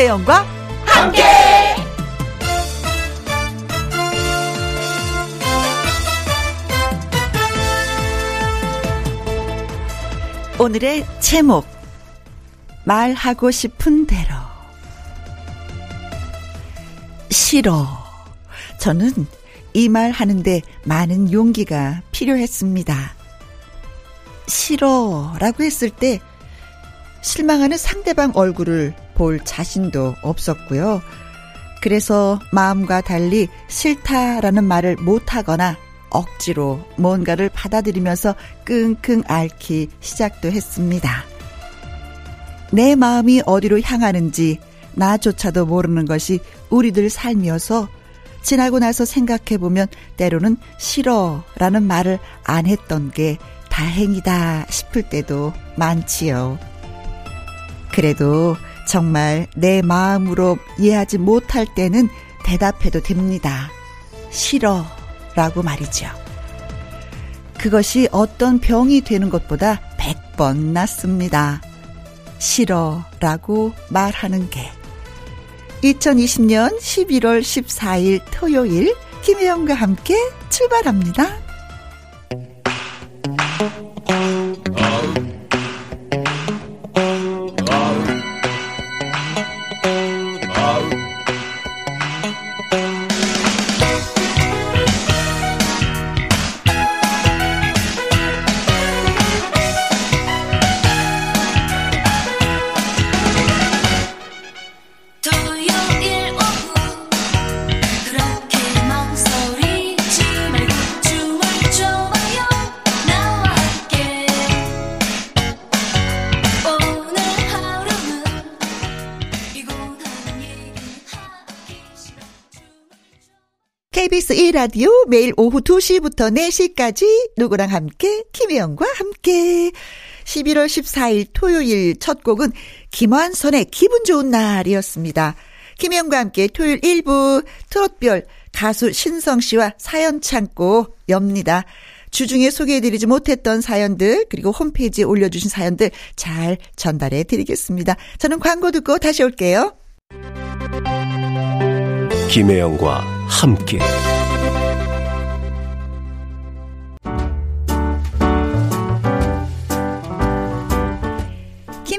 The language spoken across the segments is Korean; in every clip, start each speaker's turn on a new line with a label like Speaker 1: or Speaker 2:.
Speaker 1: 김혜영과 함께. 오늘의 제목 말하고 싶은 대로 싫어. 저는 이 말 하는데 많은 용기가 필요했습니다. 싫어라고 했을 때 실망하는 상대방 얼굴을 볼 자신도 없었고요. 그래서 마음과 달리 싫다라는 말을 못하거나 억지로 뭔가를 받아들이면서 끙끙 앓기 시작도 했습니다. 내 마음이 어디로 향하는지 나조차도 모르는 것이 우리들 삶이어서 지나고 나서 생각해보면 때로는 싫어 라는 말을 안 했던 게 다행이다 싶을 때도 많지요. 그래도 정말 내 마음으로 이해하지 못할 때는 대답해도 됩니다. 싫어 라고 말이죠. 그것이 어떤 병이 되는 것보다 100번 낫습니다. 싫어 라고 말하는 게. 2020년 11월 14일 토요일 김혜영과 함께 출발합니다. 라디오 매일 오후 2시부터 4시까지 누구랑 함께 김혜영과 함께 11월 14일 토요일 첫 곡은 김완선의 기분 좋은 날이었습니다. 김혜영과 함께 토요일 1부 트롯별 가수 신성 씨와 사연 창고 엽니다. 주중에 소개해드리지 못했던 사연들 그리고 홈페이지에 올려주신 사연들 잘 전달해 드리겠습니다. 저는 광고 듣고 다시 올게요.
Speaker 2: 김혜영과 함께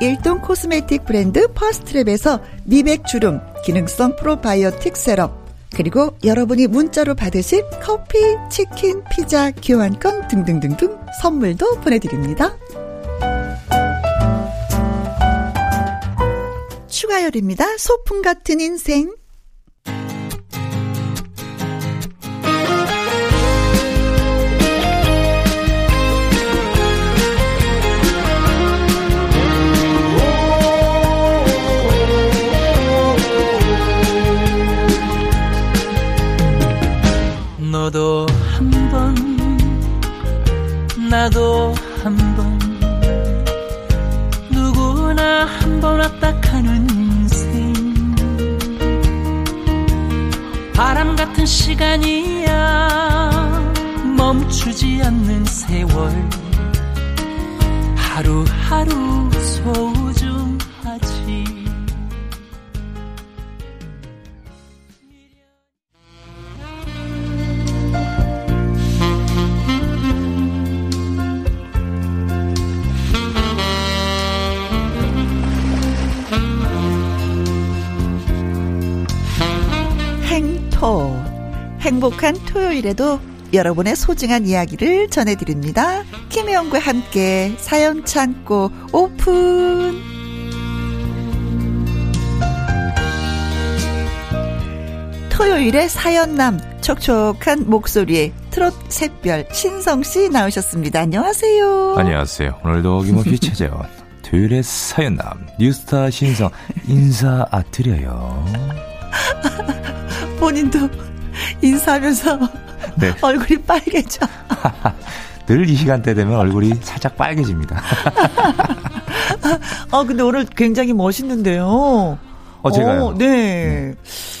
Speaker 1: 일동 코스메틱 브랜드 퍼스트랩에서 미백 주름 기능성 프로바이오틱 세럼 그리고 여러분이 문자로 받으실 커피, 치킨, 피자, 교환권 등등등등 선물도 보내드립니다. 추가열입니다. 소풍 같은 인생. 토요일에도 여러분의 소중한 이야기를 전해드립니다. 김혜영과 함께 사연 창고 오픈. 토요일에 사연남 촉촉한 목소리에 트롯 샛별 신성 씨 나오셨습니다. 안녕하세요.
Speaker 3: 안녕하세요. 오늘도 어김없이 찾아온 토요일의 사연남 뉴스타 신성 인사 아 드려요.
Speaker 1: 본인도 인사하면서
Speaker 3: 네.
Speaker 1: 얼굴이 빨개져.
Speaker 3: 늘 이 시간대 되면 얼굴이 살짝 빨개집니다.
Speaker 1: 아 근데 오늘 굉장히 멋있는데요.
Speaker 3: 어 제가요.
Speaker 1: 어, 네.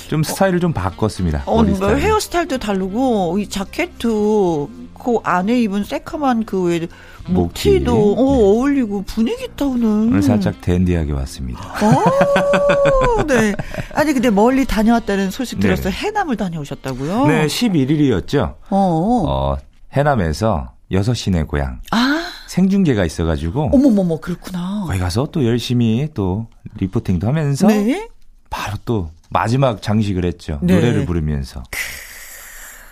Speaker 3: 좀 스타일을 좀 바꿨습니다.
Speaker 1: 어. 헤어스타일도 다르고 이 자켓도 그 안에 입은 새카만 그왜
Speaker 3: 목티.
Speaker 1: 목티도 어, 어울리고 분위기 있다 오늘.
Speaker 3: 오늘 살짝 댄디하게 왔습니다.
Speaker 1: 어, 네. 아니 근데 멀리 다녀왔다는 소식
Speaker 3: 네.
Speaker 1: 들었어요. 해남을 다녀오셨다고요?
Speaker 3: 네, 11일이었죠.
Speaker 1: 어.
Speaker 3: 어, 해남에서 6시내 고향
Speaker 1: 아,
Speaker 3: 생중계가 있어가지고
Speaker 1: 어머머머 그렇구나.
Speaker 3: 거기 가서 또 열심히 또 리포팅도 하면서
Speaker 1: 네.
Speaker 3: 바로 또 마지막 장식을 했죠.
Speaker 1: 네.
Speaker 3: 노래를 부르면서.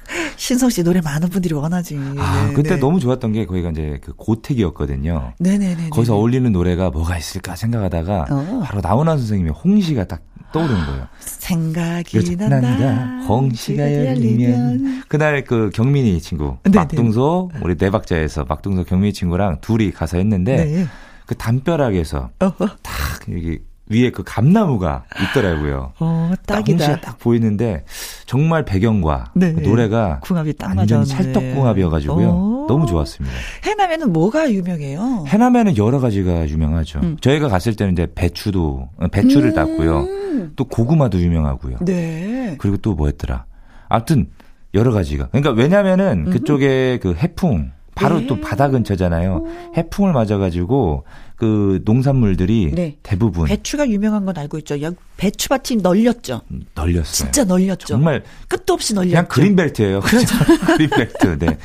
Speaker 1: 신성 씨 노래 많은 분들이 원하지.
Speaker 3: 아,
Speaker 1: 네,
Speaker 3: 그때
Speaker 1: 네.
Speaker 3: 너무 좋았던 게 거기가 이제 그 고택이었거든요.
Speaker 1: 네네네.
Speaker 3: 거기서 어울리는 노래가 뭐가 있을까 생각하다가
Speaker 1: 어.
Speaker 3: 바로 나훈아 선생님의 홍시가 딱 떠오르는 거예요.
Speaker 1: 생각이
Speaker 3: 그래서
Speaker 1: 난다.
Speaker 3: 홍시가 열리면 그날 그 경민이 친구
Speaker 1: 네네.
Speaker 3: 막둥소 우리 네 박자에서 막둥소 경민이 친구랑 둘이 가서 했는데
Speaker 1: 네.
Speaker 3: 그 담벼락에서
Speaker 1: 어허.
Speaker 3: 딱 여기 위에 그 감나무가 있더라고요.
Speaker 1: 어,
Speaker 3: 딱
Speaker 1: 딱이다.
Speaker 3: 딱 보이는데 정말 배경과
Speaker 1: 네.
Speaker 3: 그 노래가
Speaker 1: 궁합이 딱
Speaker 3: 완전. 찰떡궁합이어가지고요.
Speaker 1: 어.
Speaker 3: 너무 좋았습니다.
Speaker 1: 해남에는 뭐가 유명해요?
Speaker 3: 해남에는 여러 가지가 유명하죠.
Speaker 1: 음.
Speaker 3: 저희가 갔을 때는 이제 배추도 배추를 땄고요.
Speaker 1: 음.
Speaker 3: 또 고구마도 유명하고요.
Speaker 1: 네.
Speaker 3: 그리고 또 뭐였더라. 아무튼 여러 가지가. 그러니까 왜냐면은 그쪽에 그 해풍 바로
Speaker 1: 네.
Speaker 3: 또 바다 근처잖아요. 해풍을 맞아가지고 그 농산물들이
Speaker 1: 네.
Speaker 3: 대부분
Speaker 1: 배추가 유명한 건 알고 있죠. 배추밭이 널렸죠.
Speaker 3: 널렸어요.
Speaker 1: 진짜 널렸죠.
Speaker 3: 정말
Speaker 1: 끝도 없이 널렸죠.
Speaker 3: 그냥 그린벨트예요. 그렇죠. 그린벨트. 네.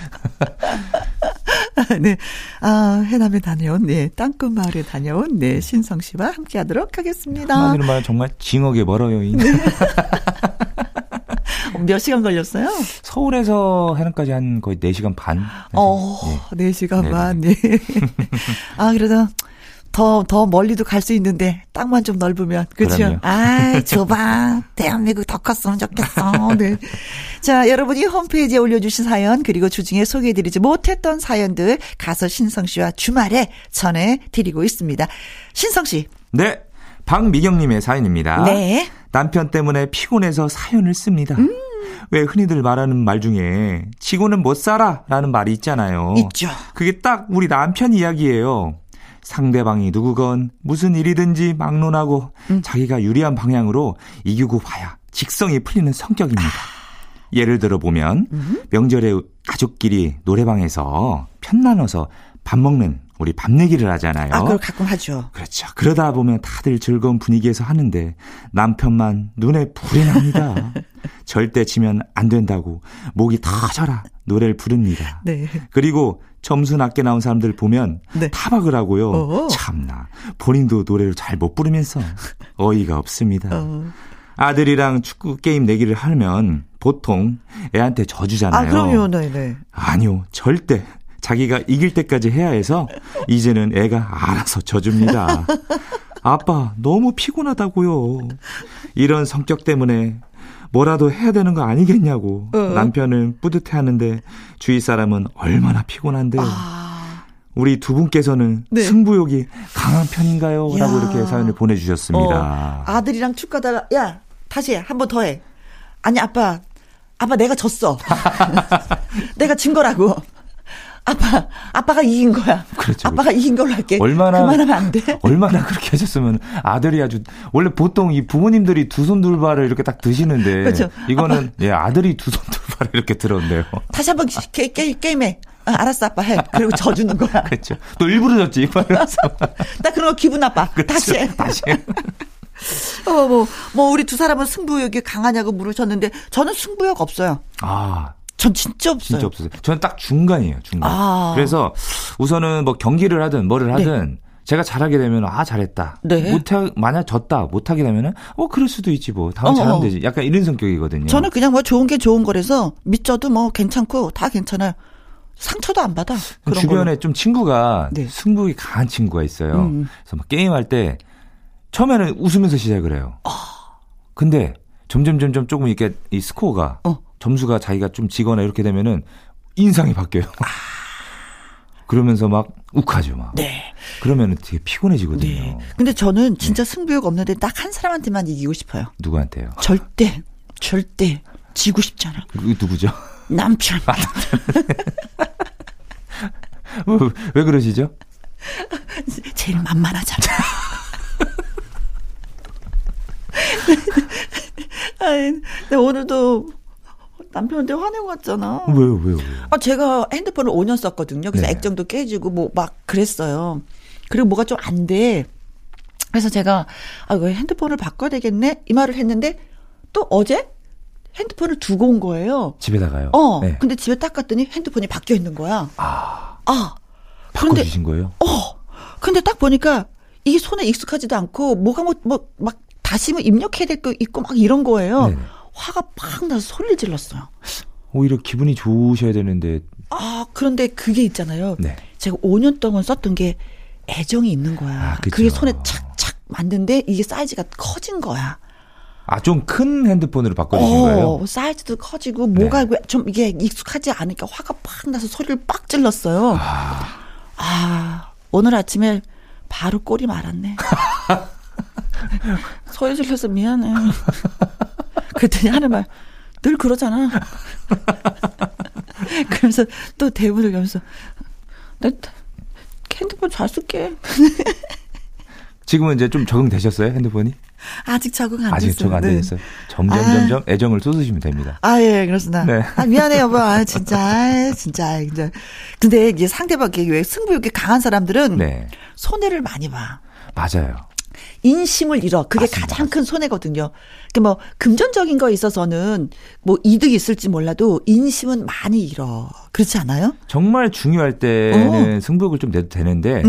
Speaker 1: 네. 아, 해남에 다녀온, 네. 땅끝 마을에 다녀온, 네. 신성 씨와 함께 하도록 하겠습니다.
Speaker 3: 한마디로 말하면 정말 징하게 멀어요. 이.
Speaker 1: 네. 몇 시간 걸렸어요?
Speaker 3: 서울에서 해남까지 한 거의 4시간 반.
Speaker 1: 어,
Speaker 3: 네.
Speaker 1: 4시간
Speaker 3: 네,
Speaker 1: 반, 네. 아, 그래도 더, 더 멀리도 갈 수 있는데, 땅만 좀 넓으면. 그렇죠? 아, 좁아. 대한민국 더 컸으면 좋겠어. 네. 자, 여러분이 홈페이지에 올려주신 사연, 그리고 주중에 소개해드리지 못했던 사연들, 가서 신성 씨와 주말에 전해드리고 있습니다. 신성 씨.
Speaker 3: 네. 박미경님의 사연입니다.
Speaker 1: 네.
Speaker 3: 남편 때문에 피곤해서 사연을 씁니다.
Speaker 1: 음.
Speaker 3: 왜 흔히들 말하는 말 중에 지고는 못 살아 라는 말이 있잖아요.
Speaker 1: 있죠.
Speaker 3: 그게 딱 우리 남편 이야기예요. 상대방이 누구건 무슨 일이든지 막론하고
Speaker 1: 음.
Speaker 3: 자기가 유리한 방향으로 이기고 봐야 직성이 풀리는 성격입니다. 예를 들어 보면
Speaker 1: 음.
Speaker 3: 명절에 가족끼리 노래방에서 편 나눠서 밥 먹는 우리 밥 내기를 하잖아요.
Speaker 1: 아, 그걸 가끔 하죠.
Speaker 3: 그렇죠. 그러다 보면 다들 즐거운 분위기에서 하는데 남편만 눈에 불이 납니다. 절대 지면 안 된다고 목이 터져라 노래를 부릅니다.
Speaker 1: 네.
Speaker 3: 그리고 점수 낮게 나온 사람들 보면
Speaker 1: 네.
Speaker 3: 타박을 하고요.
Speaker 1: 어.
Speaker 3: 참나 본인도 노래를 잘 못 부르면서 어이가 없습니다.
Speaker 1: 어.
Speaker 3: 아들이랑 축구 게임 내기를 하면 보통 애한테 져주잖아요.
Speaker 1: 아, 그럼요. 네 네.
Speaker 3: 아니요, 절대. 자기가 이길 때까지 해야 해서 이제는 애가 알아서 져줍니다. 아빠, 너무 피곤하다고요. 이런 성격 때문에 뭐라도 해야 되는 거 아니겠냐고
Speaker 1: 어.
Speaker 3: 남편을 뿌듯해 하는데 주위 사람은 얼마나 피곤한데
Speaker 1: 아.
Speaker 3: 우리 두 분께서는
Speaker 1: 네.
Speaker 3: 승부욕이 강한 편인가요? 라고
Speaker 1: 야.
Speaker 3: 이렇게 사연을 보내주셨습니다.
Speaker 1: 어, 아들이랑 축구하다가 야 다시 한 번 더 해. 아니 아빠 아빠 내가 졌어. 내가 진 거라고. 아빠 아빠가 이긴 거야.
Speaker 3: 그렇죠.
Speaker 1: 아빠가 이긴 걸로 할게.
Speaker 3: 얼마나
Speaker 1: 그만하면 안 돼.
Speaker 3: 얼마나 그렇게 하셨으면 아들이 아주 원래 보통 이 부모님들이 두 손 둘발을 이렇게 딱 드시는데
Speaker 1: 그렇죠.
Speaker 3: 이거는 예 아들이 두 손 둘발 바로 이렇게 들어온대요.
Speaker 1: 다시 한 번 게, 게, 게임해. 아, 알았어, 아빠 해. 그리고 져주는 거야.
Speaker 3: 그렇죠. 또 일부러 졌지. 이러면서.
Speaker 1: 나 그런 거 기분 나빠. 다시 해.
Speaker 3: 다시. 해.
Speaker 1: 어, 뭐, 뭐, 우리 두 사람은 승부욕이 강하냐고 물으셨는데, 저는 승부욕 없어요.
Speaker 3: 아,
Speaker 1: 전 진짜 없어요.
Speaker 3: 진짜 없었어요. 저는 딱 중간이에요, 중간.
Speaker 1: 아.
Speaker 3: 그래서 우선은 뭐 경기를 하든 뭐를 하든 제가 잘하게 되면 아 잘했다.
Speaker 1: 네.
Speaker 3: 못하 만약 졌다 못하게 되면은 어 그럴 수도 있지 뭐 다음
Speaker 1: 어,
Speaker 3: 잘하면
Speaker 1: 어.
Speaker 3: 되지. 약간 이런 성격이거든요.
Speaker 1: 저는 그냥 뭐 좋은 게 좋은 거라서 믿져도 뭐 괜찮고 다 괜찮아요. 상처도 안 받아.
Speaker 3: 주변에
Speaker 1: 걸로.
Speaker 3: 좀 친구가
Speaker 1: 네.
Speaker 3: 승부욕이 강한 친구가 있어요.
Speaker 1: 음.
Speaker 3: 그래서 막 게임할 때 처음에는 웃으면서 시작을 해요. 근데 점점 점점 조금 이렇게 이 스코어가
Speaker 1: 어.
Speaker 3: 점수가 자기가 좀 지거나 이렇게 되면은 인상이 바뀌어요. 그러면서 막 욱하죠, 막.
Speaker 1: 네.
Speaker 3: 그러면은 되게 피곤해지거든요.
Speaker 1: 네. 근데 저는 진짜 승부욕 없는데 딱 한 사람한테만 이기고 싶어요.
Speaker 3: 누구한테요?
Speaker 1: 절대, 절대 지고 싶잖아.
Speaker 3: 그 누구죠?
Speaker 1: 남편.
Speaker 3: 왜, 왜 그러시죠?
Speaker 1: 제일 만만하잖아. 근데 오늘도 남편한테 화내고 왔잖아.
Speaker 3: 왜요, 왜요, 왜요?
Speaker 1: 아, 제가 핸드폰을 5년 썼거든요. 그래서
Speaker 3: 네.
Speaker 1: 액정도 깨지고 뭐 막 그랬어요. 그리고 뭐가 좀 안 돼. 그래서 제가 아, 이거 핸드폰을 바꿔야 되겠네? 이 말을 했는데 또 어제 핸드폰을 두고 온 거예요.
Speaker 3: 집에다가요?
Speaker 1: 어.
Speaker 3: 네.
Speaker 1: 근데 집에 딱 갔더니 핸드폰이 바뀌어 있는 거야.
Speaker 3: 아,
Speaker 1: 아. 그런데
Speaker 3: 바꿔 주신 거예요?
Speaker 1: 어. 근데 딱 보니까 이게 손에 익숙하지도 않고 뭐가 뭐뭐막 다시 뭐 입력해야 될 거 있고 막 이런 거예요.
Speaker 3: 네네.
Speaker 1: 화가 팍 나서 소리를 질렀어요.
Speaker 3: 오히려 기분이 좋으셔야 되는데,
Speaker 1: 아, 그런데 그게 있잖아요.
Speaker 3: 네.
Speaker 1: 제가 5년 동안 썼던 게 애정이 있는 거야.
Speaker 3: 아.
Speaker 1: 그게 손에 착착 만든데 이게 사이즈가 커진 거야.
Speaker 3: 아, 좀 큰 핸드폰으로 바꿔주신 거예요?
Speaker 1: 어, 사이즈도 커지고 뭐가
Speaker 3: 네.
Speaker 1: 좀 이게 익숙하지 않으니까 화가 팍 나서 소리를 빡 질렀어요. 아, 오늘 아침에 바로 꼴이 말았네. 소리 질러서 미안해. 그랬더니 하는 말, 늘 그러잖아. 그러면서 또 대본을 열면서, 나 핸드폰 잘 쓸게.
Speaker 3: 지금은 이제 좀 적응되셨어요, 핸드폰이?
Speaker 1: 아직 적응 안
Speaker 3: 아직
Speaker 1: 됐어요.
Speaker 3: 적응 안
Speaker 1: 네.
Speaker 3: 되셨어요? 점점,
Speaker 1: 아.
Speaker 3: 점점 애정을 쏟으시면 됩니다.
Speaker 1: 아, 예, 그렇습니다.
Speaker 3: 네.
Speaker 1: 아, 미안해, 여보. 아, 진짜, 아, 진짜, 아, 진짜. 근데 이게 상대방이 왜 승부욕이 강한 사람들은
Speaker 3: 네.
Speaker 1: 손해를 많이 봐.
Speaker 3: 맞아요.
Speaker 1: 인심을 잃어. 그게
Speaker 3: 맞습니다.
Speaker 1: 가장 큰 손해거든요. 그 뭐, 금전적인 거에 있어서는 뭐 이득이 있을지 몰라도 인심은 많이 잃어. 그렇지 않아요?
Speaker 3: 정말 중요할 때는 승부욕을 좀 내도 되는데,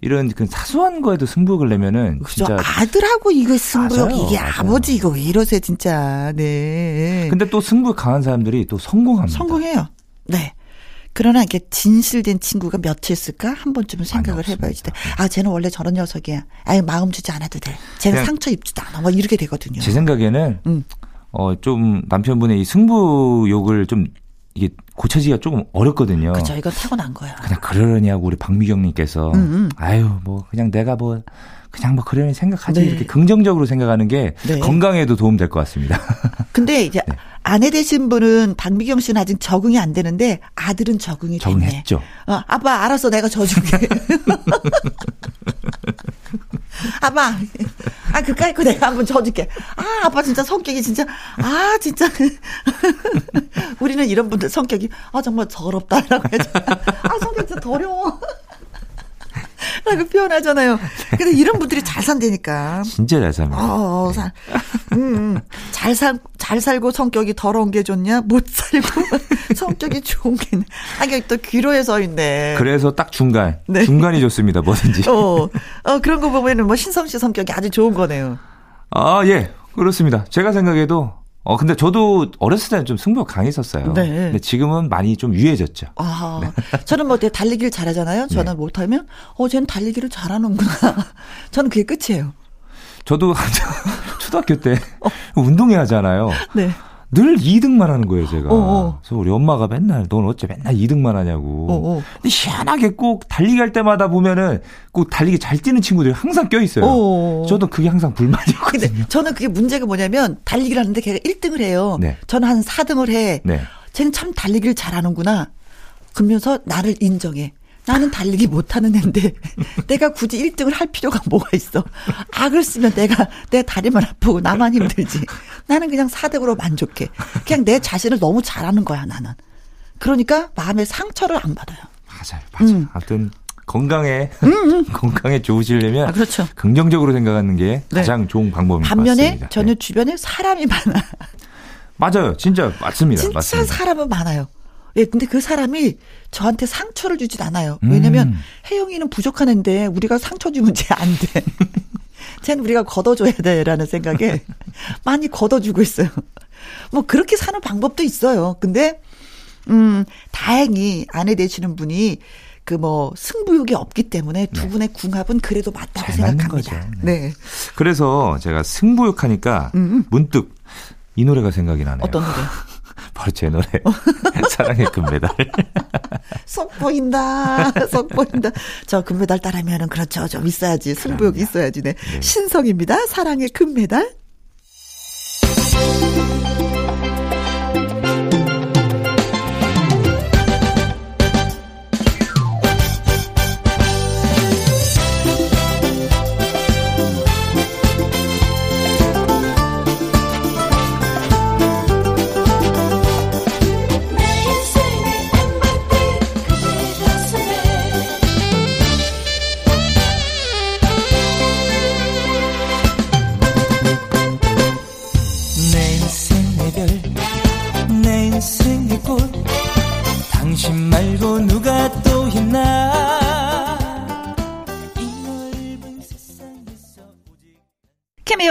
Speaker 3: 이런 그 사소한 거에도 승부욕을 내면은
Speaker 1: 그죠?
Speaker 3: 진짜.
Speaker 1: 아들하고 이거 승부욕,
Speaker 3: 맞아요,
Speaker 1: 이게
Speaker 3: 맞아요.
Speaker 1: 아버지 이거 왜 이러세요, 진짜. 네.
Speaker 3: 근데 또 승부욕 강한 사람들이 또 성공합니다.
Speaker 1: 성공해요. 네. 그러나 이게 진실된 친구가 몇이 있을까? 한 번쯤은 생각을. 해봐야지 돼. 아, 쟤는 원래 저런 녀석이야. 아예 마음 주지 않아도 돼. 쟤는 상처 입지도 않아. 뭐 이렇게 되거든요.
Speaker 3: 제 생각에는
Speaker 1: 음.
Speaker 3: 어 좀 남편분의 이 승부욕을 좀 이게 고쳐지기가 조금 어렵거든요.
Speaker 1: 그죠. 이건 타고난 거야.
Speaker 3: 그냥 그러려냐고 우리 박미경님께서
Speaker 1: 음, 음.
Speaker 3: 아유 뭐 그냥 내가 뭐 그냥 뭐 그러려니 생각하지
Speaker 1: 네.
Speaker 3: 이렇게 긍정적으로 생각하는 게
Speaker 1: 네.
Speaker 3: 건강에도 도움 될 것 같습니다.
Speaker 1: 근데 이제
Speaker 3: 네.
Speaker 1: 아내 되신 분은 박미경 씨는 아직 적응이 안 되는데 아들은 적응이 됐네.
Speaker 3: 적응했죠.
Speaker 1: 어, 아빠 알았어 내가 져줄게. 아빠, 아 그까이 거 내가 한번 져줄게. 아 아빠 진짜 성격이 진짜 아 진짜 우리는 이런 분들 성격이 아 정말 더럽다라고 해서 아 성격 진짜 더러워. 라고 표현하잖아요. 근데 이런 분들이 잘 산다니까.
Speaker 3: 진짜 잘 삽니다.
Speaker 1: 어, 어, 살, 음, 음. 잘 살, 잘 살고 성격이 더러운 게 좋냐? 못 살고 성격이 좋은 게. 아, 이게 또 귀로에 서 있네.
Speaker 3: 그래서 딱 중간
Speaker 1: 네.
Speaker 3: 중간이 좋습니다. 뭐든지.
Speaker 1: 어, 어, 그런 거 보면은 뭐 신성 씨 성격이 아주 좋은 거네요.
Speaker 3: 아 예 그렇습니다. 제가 생각해도 어 근데 저도 어렸을 때는 좀 승부욕 강했었어요.
Speaker 1: 네.
Speaker 3: 근데 지금은 많이 좀 유해졌죠.
Speaker 1: 아, 저는 뭐 달리기를 잘하잖아요. 저는
Speaker 3: 네.
Speaker 1: 못하면, 어, 쟤는 달리기를 잘하는구나. 저는 그게 끝이에요.
Speaker 3: 저도 초등학교 때 운동회 하잖아요.
Speaker 1: 네.
Speaker 3: 늘 2등만 하는 거예요, 제가.
Speaker 1: 어어.
Speaker 3: 그래서 우리 엄마가 맨날 넌 어째 맨날 2등만 하냐고.
Speaker 1: 어어.
Speaker 3: 근데 희한하게 꼭 달리기 할 때마다 보면은 꼭 달리기 잘 뛰는 친구들이 항상 껴 있어요.
Speaker 1: 어어.
Speaker 3: 저도 그게 항상 불만이었거든요.
Speaker 1: 저는 그게 문제가 뭐냐면 달리기를 하는데 걔가 1등을 해요.
Speaker 3: 네.
Speaker 1: 저는 한 4등을 해.
Speaker 3: 네.
Speaker 1: 쟤는 참 달리기를 잘하는구나. 그러면서 나를 인정해. 나는 달리기 못하는 애인데 내가 굳이 1등을 할 필요가 뭐가 있어. 악을 쓰면 내가 내 다리만 아프고 나만 힘들지. 나는 그냥 4등으로 만족해. 그냥 내 자신을 너무 잘하는 거야 나는. 그러니까 마음의 상처를 안 받아요.
Speaker 3: 맞아요, 맞아요.
Speaker 1: 음.
Speaker 3: 아무튼 건강에 건강에 좋으시려면
Speaker 1: 아, 그렇죠.
Speaker 3: 긍정적으로 생각하는 게
Speaker 1: 네.
Speaker 3: 가장 좋은 방법인 것
Speaker 1: 반면에
Speaker 3: 같습니다.
Speaker 1: 저는
Speaker 3: 네.
Speaker 1: 주변에 사람이 많아.
Speaker 3: 맞아요, 진짜 맞습니다,
Speaker 1: 진짜
Speaker 3: 맞습니다.
Speaker 1: 사람은 많아요. 예, 근데 그 사람이 저한테 상처를 주진 않아요. 왜냐면
Speaker 3: 음.
Speaker 1: 혜영이는 부족한 애인데 우리가 상처 주면 쟤 안 돼. 쟤는 우리가 걷어줘야 돼라는 생각에 많이 걷어주고 있어요. 뭐 그렇게 사는 방법도 있어요. 근데 음 다행히 아내 되시는 분이 그 뭐 승부욕이 없기 때문에 두 분의 궁합은 그래도 맞다고
Speaker 3: 네.
Speaker 1: 생각합니다.
Speaker 3: 거죠.
Speaker 1: 네.
Speaker 3: 그래서 제가 승부욕 하니까 문득 이 노래가 생각이 나네요.
Speaker 1: 음. 어떤 노래?
Speaker 3: 바로 제 노래. 사랑의 금메달.
Speaker 1: 속 보인다. 속 보인다. 저 금메달 따라면은 그렇죠. 좀 있어야지. 승부욕 있어야지. 네. 신성입니다. 사랑의 금메달.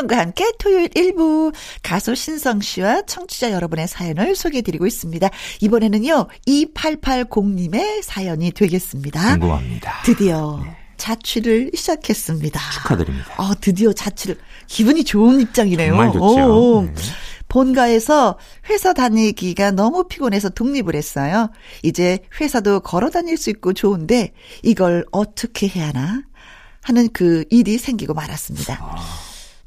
Speaker 1: 김혜영과 함께 토요일 1부 가수 신성 씨와 청취자 여러분의 사연을 소개해드리고 있습니다. 이번에는요, 2880님의 사연이 되겠습니다.
Speaker 3: 궁금합니다.
Speaker 1: 드디어 자취를 시작했습니다.
Speaker 3: 축하드립니다.
Speaker 1: 어, 드디어 자취를. 기분이 좋은 입장이네요.
Speaker 3: 정말 좋죠.
Speaker 1: 오,
Speaker 3: 네.
Speaker 1: 본가에서 회사 다니기가 너무 피곤해서 독립을 했어요. 이제 회사도 걸어 다닐 수 있고 좋은데 이걸 어떻게 해야 하나 하는 그 일이 생기고 말았습니다.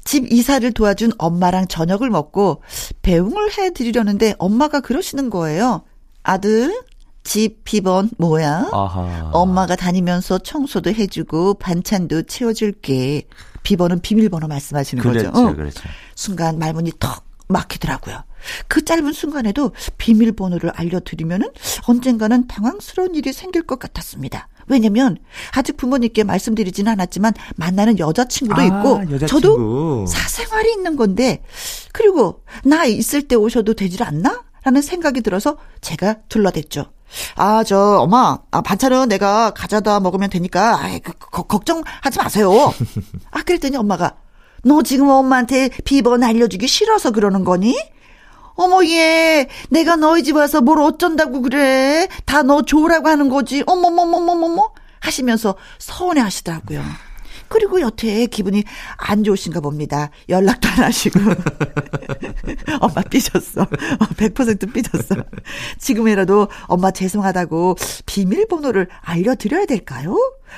Speaker 1: 집 이사를 도와준 엄마랑 저녁을 먹고 배웅을 해 드리려는데 엄마가 그러시는 거예요. 아들, 집 비번 뭐야?
Speaker 3: 아하.
Speaker 1: 엄마가 다니면서 청소도 해주고 반찬도 채워줄게. 비번은 비밀번호 말씀하시는
Speaker 3: 그렇죠,
Speaker 1: 거죠. 어.
Speaker 3: 그렇죠.
Speaker 1: 순간 말문이 턱 막히더라고요. 그 짧은 순간에도 비밀번호를 알려드리면은 언젠가는 당황스러운 일이 생길 것 같았습니다. 왜냐면 아직 부모님께 말씀드리지는 않았지만 만나는 여자친구도
Speaker 3: 아,
Speaker 1: 있고
Speaker 3: 여자친구.
Speaker 1: 저도 사생활이 있는 건데 그리고 나 있을 때 오셔도 되질 않나? 라는 생각이 들어서 제가 둘러댔죠. 아, 저, 엄마, 아, 반찬은 내가 가져다 먹으면 되니까, 아이, 그, 거- 걱정하지 마세요. 아, 그랬더니 엄마가, 너 지금 엄마한테 비번 알려주기 싫어서 그러는 거니? 어머, 얘, 내가 너희 집 와서 뭘 어쩐다고 그래? 다 너 좋으라고 하는 거지. 어머머머머머머? 하시면서 서운해 하시더라고요. 그리고 여태 기분이 안 좋으신가 봅니다. 연락도 안 하시고. 엄마 삐졌어. 어, 100% 삐졌어. 지금이라도 엄마 죄송하다고 비밀번호를 알려드려야 될까요?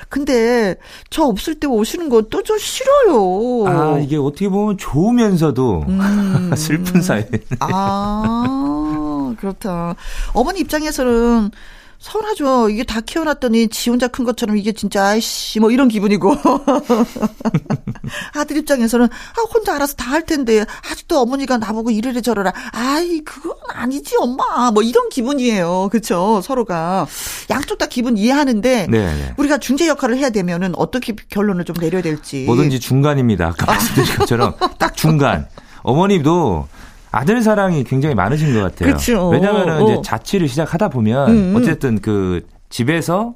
Speaker 1: 근데 저 없을 때 오시는 건또좀 싫어요.
Speaker 3: 아, 이게 어떻게 보면 좋으면서도
Speaker 1: 음.
Speaker 3: 슬픈 사연.
Speaker 1: 아, 그렇다. 어머니 입장에서는 서운하죠. 이게 다 키워놨더니 지 혼자 큰 것처럼 이게 진짜 아이씨 뭐 이런 기분이고 아들 입장에서는 아 혼자 알아서 다 할 텐데 아직도 어머니가 나보고 이래래 저래라 아이 그건 아니지 엄마 뭐 이런 기분이에요 그쵸 서로가 양쪽 다 기분 이해하는데
Speaker 3: 네, 네.
Speaker 1: 우리가 중재 역할을 해야 되면은 어떻게 결론을 좀 내려야 될지
Speaker 3: 뭐든지 중간입니다. 아까 말씀드린 것처럼 딱 중간. 어머님도 아들 사랑이 굉장히 많으신 것 같아요.
Speaker 1: 그쵸.
Speaker 3: 왜냐하면
Speaker 1: 어.
Speaker 3: 이제 자취를 시작하다 보면
Speaker 1: 음.
Speaker 3: 어쨌든 그 집에서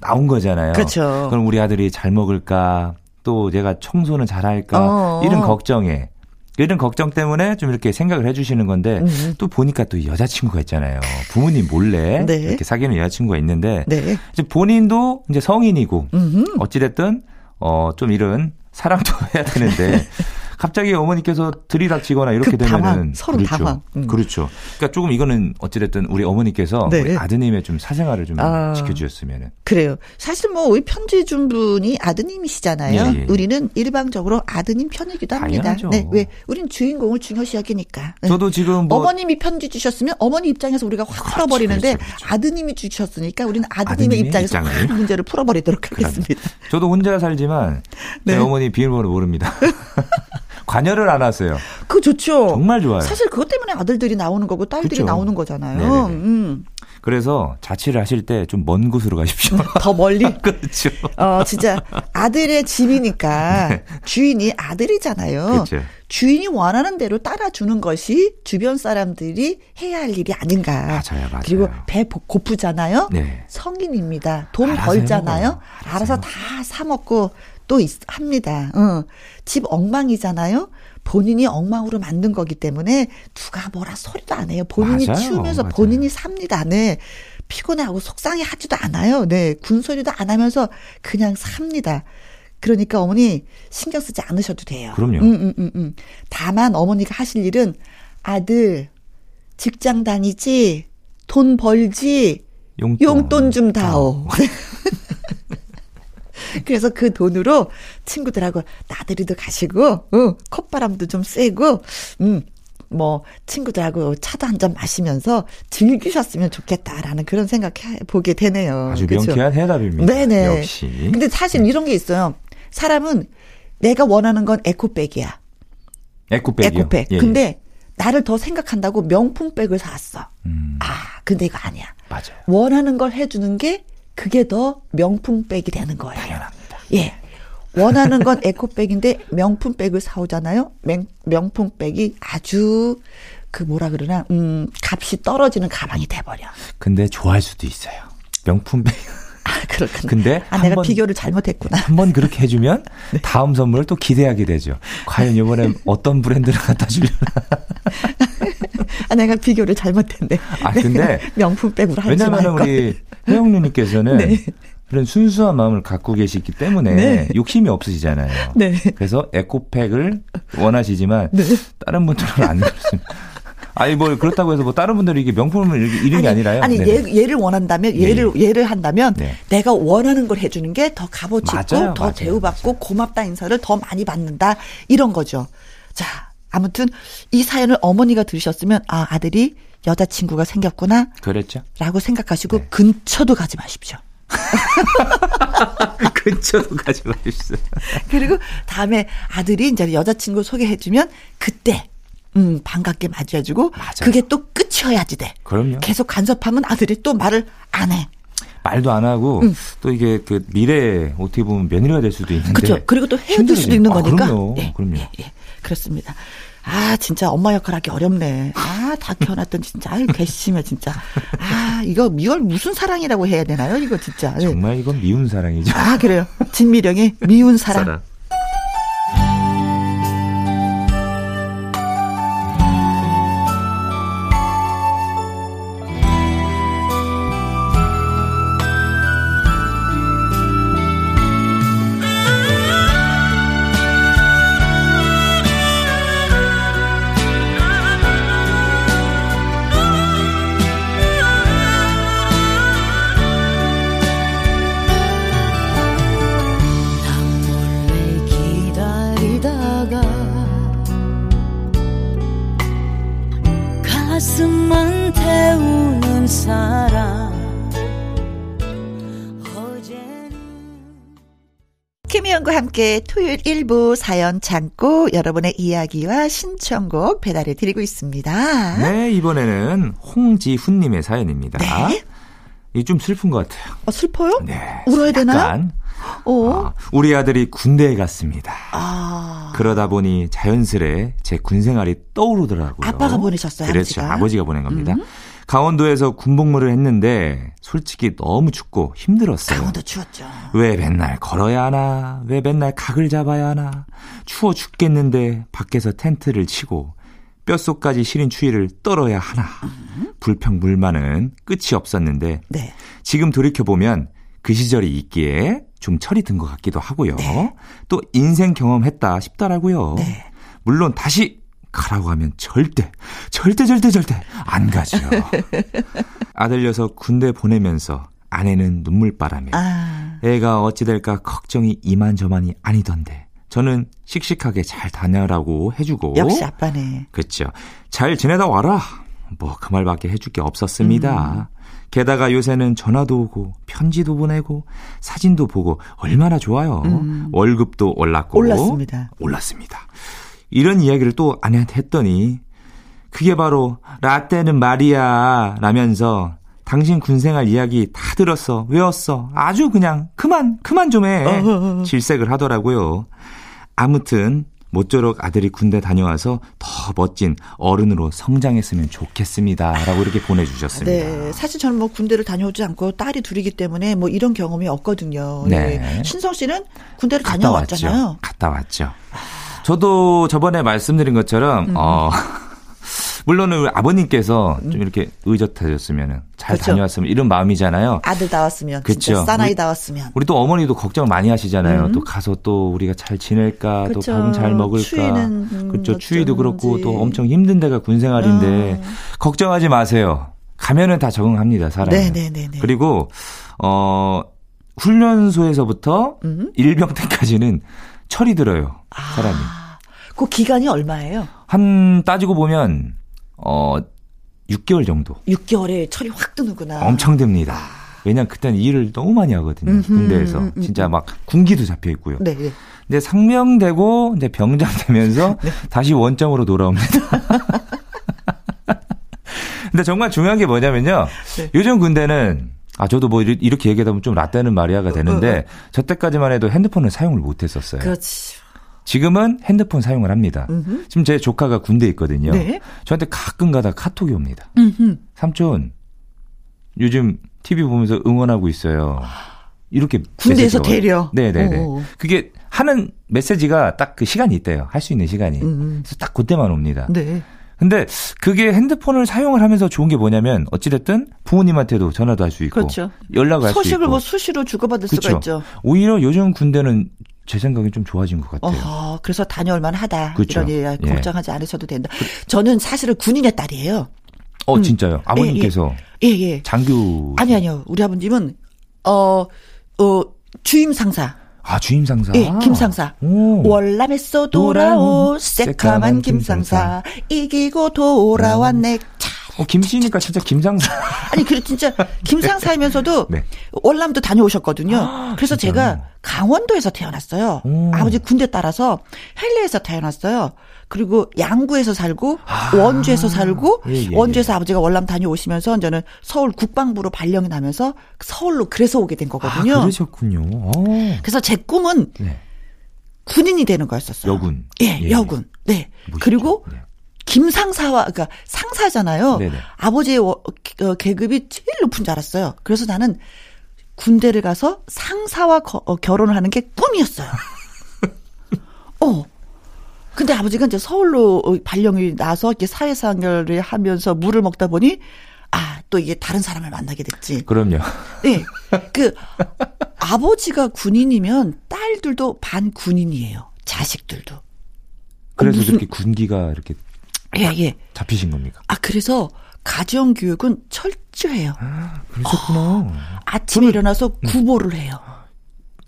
Speaker 3: 나온 거잖아요.
Speaker 1: 그쵸.
Speaker 3: 그럼 우리 아들이 잘 먹을까? 또 얘가 청소는 잘할까?
Speaker 1: 어.
Speaker 3: 이런 걱정에 이런 걱정 때문에 좀 이렇게 생각을 해주시는 건데
Speaker 1: 음.
Speaker 3: 또 보니까 또 여자친구가 있잖아요. 부모님 몰래
Speaker 1: 네.
Speaker 3: 이렇게 사귀는 여자친구가 있는데
Speaker 1: 네
Speaker 3: 이제 본인도 이제 성인이고
Speaker 1: 음흠.
Speaker 3: 어찌됐든 어좀 이런 사랑도 해야 되는데 갑자기 어머니께서 들이닥치거나 이렇게
Speaker 1: 그
Speaker 3: 되면은
Speaker 1: 당황, 서로
Speaker 3: 그렇죠.
Speaker 1: 당황. 음.
Speaker 3: 그렇죠. 그러니까 조금 이거는 어찌됐든 우리 어머니께서
Speaker 1: 네.
Speaker 3: 우리 아드님의 좀 사생활을 좀
Speaker 1: 아.
Speaker 3: 지켜주셨으면은
Speaker 1: 그래요. 사실 뭐 우리 편지 준 분이 아드님이시잖아요.
Speaker 3: 예, 예.
Speaker 1: 우리는 일방적으로 아드님 편이기도 합니다.
Speaker 3: 당연하죠.
Speaker 1: 네, 왜? 우린 주인공을 중요시하기니까. 네.
Speaker 3: 저도 지금 뭐
Speaker 1: 어머님이 편지 주셨으면 어머니 입장에서 우리가 확 풀어버리는데
Speaker 3: 그렇죠, 그렇죠.
Speaker 1: 아드님이 주셨으니까 우리는 아드님의,
Speaker 3: 아드님의
Speaker 1: 입장에서
Speaker 3: 입장을.
Speaker 1: 확 문제를 풀어버리도록 하겠습니다.
Speaker 3: 저도 혼자 살지만
Speaker 1: 네.
Speaker 3: 제 어머니 비밀번호 모릅니다. 관여를 안 하세요.
Speaker 1: 그거 좋죠.
Speaker 3: 정말 좋아요.
Speaker 1: 사실 그것 때문에 아들들이 나오는 거고 딸들이
Speaker 3: 그쵸.
Speaker 1: 나오는 거잖아요.
Speaker 3: 네네네.
Speaker 1: 음.
Speaker 3: 그래서 자취를 하실 때 좀 먼 곳으로 가십시오.
Speaker 1: 더 멀리.
Speaker 3: 그렇죠.
Speaker 1: 어, 진짜 아들의 집이니까 주인이 아들이잖아요.
Speaker 3: 네. 그렇죠.
Speaker 1: 주인이 원하는 대로 따라주는 것이 주변 사람들이 해야 할 일이 아닌가.
Speaker 3: 맞아요, 맞아요.
Speaker 1: 그리고 배 고- 고프잖아요.
Speaker 3: 네.
Speaker 1: 성인입니다. 돈
Speaker 3: 벌잖아요.
Speaker 1: 알아서 다 사먹고 또 있- 합니다. 어. 집 엉망이잖아요. 본인이 엉망으로 만든 거기 때문에 누가 뭐라 소리도 안 해요. 본인이
Speaker 3: 맞아요,
Speaker 1: 치우면서
Speaker 3: 맞아요.
Speaker 1: 본인이 삽니다. 네. 피곤해하고 속상해 하지도 않아요. 네. 군소리도 안 하면서 그냥 삽니다. 그러니까 어머니 신경 쓰지 않으셔도 돼요.
Speaker 3: 그럼요.
Speaker 1: 음, 음, 음, 음. 다만 어머니가 하실 일은 아들 직장 다니지 돈 벌지
Speaker 3: 용돈,
Speaker 1: 용돈 좀 다오. 그래서 그 돈으로 친구들하고 나들이도 가시고, 어, 콧바람도 좀 쐬고, 음, 뭐, 친구들하고 차도 한 잔 마시면서 즐기셨으면 좋겠다라는 그런 생각 해 보게 되네요.
Speaker 3: 아주
Speaker 1: 그쵸?
Speaker 3: 명쾌한 해답입니다.
Speaker 1: 네네.
Speaker 3: 역시.
Speaker 1: 근데 사실 이런 게 있어요. 사람은 내가 원하는 건 에코백이야.
Speaker 3: 에코백이요.
Speaker 1: 에코백.
Speaker 3: 예, 예.
Speaker 1: 근데 나를 더 생각한다고 명품백을 샀어.
Speaker 3: 음,
Speaker 1: 아, 근데 이거 아니야.
Speaker 3: 맞아요.
Speaker 1: 원하는 걸 해주는 게 그게 더 명품백이 되는 거예요.
Speaker 3: 당연합니다.
Speaker 1: 예. 원하는 건 에코백인데 명품백을 사오잖아요. 명, 명품백이 아주 그 뭐라 그러나 음 값이 떨어지는 가방이 돼버려.
Speaker 3: 근데 좋아할 수도 있어요. 명품백.
Speaker 1: 아 그렇구나.
Speaker 3: 근데 아한
Speaker 1: 내가
Speaker 3: 번-
Speaker 1: 비교를 잘못했구나.
Speaker 3: 한 번 그렇게 해주면
Speaker 1: 네.
Speaker 3: 다음 선물을 또 기대하게 되죠. 과연 이번에 어떤 브랜드를 갖다 주려나.
Speaker 1: 아 내가 비교를 잘못했네.
Speaker 3: 아, 근데
Speaker 1: 명품 백으로 하지
Speaker 3: 왜냐면. 우리 혜영 누님께서는
Speaker 1: 네.
Speaker 3: 그런 순수한 마음을 갖고 계시기 때문에
Speaker 1: 네.
Speaker 3: 욕심이 없으시잖아요.
Speaker 1: 네.
Speaker 3: 그래서 에코백을 원하시지만
Speaker 1: 네.
Speaker 3: 다른 분들은 안 그렇습니다. 아니 뭐 그렇다고 해서 뭐 다른 분들이 이게 명품을 이런 게 아니라요.
Speaker 1: 아니
Speaker 3: 네.
Speaker 1: 얘, 얘를 원한다면 얘를 얘를 한다면
Speaker 3: 네.
Speaker 1: 내가 원하는 걸 해주는 게 더 값어치 있고 더
Speaker 3: 맞아요,
Speaker 1: 대우받고 고맙다 인사를 더 많이 받는다 이런 거죠. 자 아무튼 이 사연을 어머니가 들으셨으면 아 아들이 여자친구가 생겼구나
Speaker 3: 그랬죠.
Speaker 1: 라고 생각하시고
Speaker 3: 네.
Speaker 1: 근처도 가지 마십시오.
Speaker 3: 근처도 가지 마십시오.
Speaker 1: 그리고 다음에 아들이 이제 여자친구 소개해주면 그때 음 반갑게 맞이해주고 그게 또 끝이어야지 돼.
Speaker 3: 그럼요.
Speaker 1: 계속 간섭하면 아들이 또 말을 안 해.
Speaker 3: 말도 안 하고 또 이게 그 미래에 어떻게 보면 며느리가 될 수도 있는데.
Speaker 1: 그렇죠. 그리고 또 헤어질
Speaker 3: 힘들어지-
Speaker 1: 수도 있는
Speaker 3: 아,
Speaker 1: 거니까.
Speaker 3: 그럼요.
Speaker 1: 예,
Speaker 3: 그럼요.
Speaker 1: 예, 예. 그렇습니다. 아, 진짜 엄마 역할 하기 어렵네. 아, 다 키워놨더니 진짜, 아유, 괘씸해, 진짜. 아, 이거, 이걸 무슨 사랑이라고 해야 되나요? 이거 진짜. 예.
Speaker 3: 정말 이건 미운 사랑이죠.
Speaker 1: 아, 그래요. 진미령의 미운 사랑.
Speaker 4: 몰래
Speaker 1: 함께 토요일 일부 사연 창고 여러분의 이야기와 신청곡 배달해 드리고 있습니다.
Speaker 3: 네, 이번에는 홍지훈 님의 사연입니다.
Speaker 1: 네.
Speaker 3: 이좀 슬픈 것 같아요.
Speaker 1: 어, 슬퍼요?
Speaker 3: 네.
Speaker 1: 울어야 되나요?
Speaker 3: 약간,
Speaker 1: 어.
Speaker 3: 아, 우리 아들이 군대에 갔습니다.
Speaker 1: 아.
Speaker 3: 그러다 보니 자연스레 제 군 생활이 떠오르더라고요.
Speaker 1: 아빠가 보내셨어요,
Speaker 3: 그렇죠.
Speaker 1: 아버지가? 음.
Speaker 3: 아버지가 보낸 겁니다. 강원도에서 군복무를 했는데 솔직히 너무 춥고 힘들었어요.
Speaker 1: 강원도 추웠죠.
Speaker 3: 왜 맨날 걸어야 하나? 왜 맨날 각을 잡아야 하나? 추워 죽겠는데 밖에서 텐트를 치고 뼛속까지 시린 추위를 떨어야 하나? 불평불만은 끝이 없었는데
Speaker 1: 네.
Speaker 3: 지금 돌이켜보면 그 시절이 있기에 좀 철이 든 것 같기도 하고요.
Speaker 1: 네.
Speaker 3: 또 인생 경험했다 싶더라고요.
Speaker 1: 네.
Speaker 3: 물론 다시 가라고 하면 절대, 절대, 절대, 절대 안 가죠. 아들 녀석 군대 보내면서 아내는 눈물바람에
Speaker 1: 아,
Speaker 3: 애가 어찌 될까 걱정이 이만저만이 아니던데 저는 씩씩하게 잘 다녀라고 해주고.
Speaker 1: 역시 아빠네.
Speaker 3: 그쵸. 잘 지내다 와라. 뭐 그 말밖에 해줄 게 없었습니다. 게다가 요새는 전화도 오고 편지도 보내고 사진도 보고 얼마나 좋아요. 월급도 올랐고.
Speaker 1: 올랐습니다.
Speaker 3: 올랐습니다 이런 이야기를 또 아내한테 했더니 그게 바로 라떼는 말이야 라면서 당신 군생활 이야기 다 들었어 외웠어 아주 그냥 그만 그만 좀 해 질색을 하더라고요 아무튼 모쪼록 아들이 군대 다녀와서 더 멋진 어른으로 성장했으면 좋겠습니다 라고 이렇게 보내주셨습니다.
Speaker 1: 네, 사실 저는 뭐 군대를 다녀오지 않고 딸이 둘이기 때문에 뭐 이런 경험이 없거든요.
Speaker 3: 네.
Speaker 1: 예. 신성 씨는 군대를
Speaker 3: 갔다
Speaker 1: 다녀왔잖아요.
Speaker 3: 왔죠. 갔다 왔죠. 저도 저번에 말씀드린 것처럼
Speaker 1: 음.
Speaker 3: 어 물론 우리 아버님께서 좀 이렇게 의젓하셨으면 잘
Speaker 1: 음. 그렇죠.
Speaker 3: 다녀왔으면 이런 마음이잖아요.
Speaker 1: 아들 나왔으면
Speaker 3: 그쵸.
Speaker 1: 사나이 나왔으면
Speaker 3: 우리 또 어머니도 걱정을 많이 하시잖아요. 또 가서 또 우리가 잘 지낼까,
Speaker 1: 음. 그쵸.
Speaker 3: 또 밥은 잘 먹을까.
Speaker 1: 추위는, 음,
Speaker 3: 그렇죠. 추위도 그렇고. 또 엄청 힘든 데가 군 생활인데
Speaker 1: 어.
Speaker 3: 걱정하지 마세요. 가면은 다 적응합니다, 사람.
Speaker 1: 네네네네.
Speaker 3: 그리고 어 훈련소에서부터
Speaker 1: 음?
Speaker 3: 일병 때까지는 철이 들어요, 사람이.
Speaker 1: 아, 그 기간이 얼마예요?
Speaker 3: 한 따지고 보면 어 6개월 정도.
Speaker 1: 6개월에 철이 확 뜨는구나.
Speaker 3: 엄청 듭니다. 왜냐면 그때는 일을 너무 많이 하거든요.
Speaker 1: 음흠,
Speaker 3: 군대에서.
Speaker 1: 음, 음,
Speaker 3: 진짜 막 군기도 잡혀 있고요.
Speaker 1: 네, 네.
Speaker 3: 근데 상명되고 이제 병장 되면서
Speaker 1: 네.
Speaker 3: 다시 원점으로 돌아옵니다. 근데 정말 중요한 게 뭐냐면요.
Speaker 1: 네.
Speaker 3: 요즘 군대는 아 저도 뭐 이렇게 얘기하다 보면 좀 라떼는 마리아가 되는데 저 때까지만 해도 핸드폰을 사용을 못 했었어요.
Speaker 1: 그렇지.
Speaker 3: 지금은 핸드폰 사용을 합니다.
Speaker 1: 음흠.
Speaker 3: 지금 제 조카가 군대에 있거든요.
Speaker 1: 네.
Speaker 3: 저한테 가끔 가다 카톡이 옵니다.
Speaker 1: 음흠.
Speaker 3: 삼촌 요즘 TV 보면서 응원하고 있어요. 이렇게
Speaker 1: 군대에서. 데려.
Speaker 3: 네네네.
Speaker 1: 오.
Speaker 3: 그게 하는 메시지가 딱 그 시간이 있대요. 할 수 있는 시간이.
Speaker 1: 음.
Speaker 3: 그래서 딱 그때만 옵니다.
Speaker 1: 네.
Speaker 3: 근데 그게 핸드폰을 사용을 하면서 좋은 게 뭐냐면 어찌됐든 부모님한테도 전화도 할 수 있고
Speaker 1: 그렇죠.
Speaker 3: 연락을 할 수 있고
Speaker 1: 소식을 뭐 수시로 주고받을 수가
Speaker 3: 그렇죠.
Speaker 1: 있죠.
Speaker 3: 오히려 요즘 군대는 제 생각엔 좀 좋아진 것 같아요.
Speaker 1: 어허, 그래서 다녀올 만하다.
Speaker 3: 그렇죠.
Speaker 1: 이런 예,
Speaker 3: 예.
Speaker 1: 걱정하지 않으셔도 된다. 저는 사실은 군인의 딸이에요.
Speaker 3: 어 진짜요? 아버님께서
Speaker 1: 예, 예.
Speaker 3: 장교
Speaker 1: 아니 아니요. 우리 아버님은 어, 어 주임 상사.
Speaker 3: 아 주임 상사.
Speaker 1: 예, 김 상사.
Speaker 3: 오.
Speaker 1: 월남에서 돌아온 새카만 김 상사 이기고 돌아왔네. 차.
Speaker 3: 어, 김씨니까 진짜 김상사.
Speaker 1: 아니 그래 진짜 김상사이면서도
Speaker 3: 네.
Speaker 1: 월남도 다녀오셨거든요. 그래서
Speaker 3: 진짜요?
Speaker 1: 제가 강원도에서 태어났어요.
Speaker 3: 오.
Speaker 1: 아버지 군대 따라서 헬레에서 태어났어요. 그리고 양구에서 살고 원주에서 살고
Speaker 3: 예, 예,
Speaker 1: 원주에서 아버지가 월남 다녀오시면서 저는 서울 국방부로 발령이 나면서 서울로 그래서 오게 된
Speaker 3: 아,
Speaker 1: 거거든요.
Speaker 3: 그러셨군요. 어.
Speaker 1: 그래서 제 꿈은
Speaker 3: 네.
Speaker 1: 군인이 되는 거였었어요.
Speaker 3: 여군.
Speaker 1: 예,
Speaker 3: 예.
Speaker 1: 여군. 네.
Speaker 3: 멋있죠.
Speaker 1: 그리고
Speaker 3: 네.
Speaker 1: 김상사와 그러니까 상사잖아요.
Speaker 3: 네네.
Speaker 1: 아버지의 워- 어, 계급이 제일 높은 줄 알았어요. 그래서 나는 군대를 가서 상사와 거- 어, 결혼을 하는 게 꿈이었어요. 어. 근데 아버지가 이제 서울로 어, 발령이 나서 이렇게 사회생활을 하면서 물을 먹다 보니 아, 또 이게 다른 사람을 만나게 됐지.
Speaker 3: 그럼요.
Speaker 1: 네. 그 아버지가 군인이면 딸들도 반 군인이에요. 자식들도.
Speaker 3: 그래서
Speaker 1: 무슨-
Speaker 3: 이렇게 군기가 이렇게
Speaker 1: 예, 예.
Speaker 3: 잡히신 겁니까?
Speaker 1: 아, 그래서 가정 교육은 철저해요.
Speaker 3: 그러셨구나.
Speaker 1: 아침에 일어나서 구보를 해요.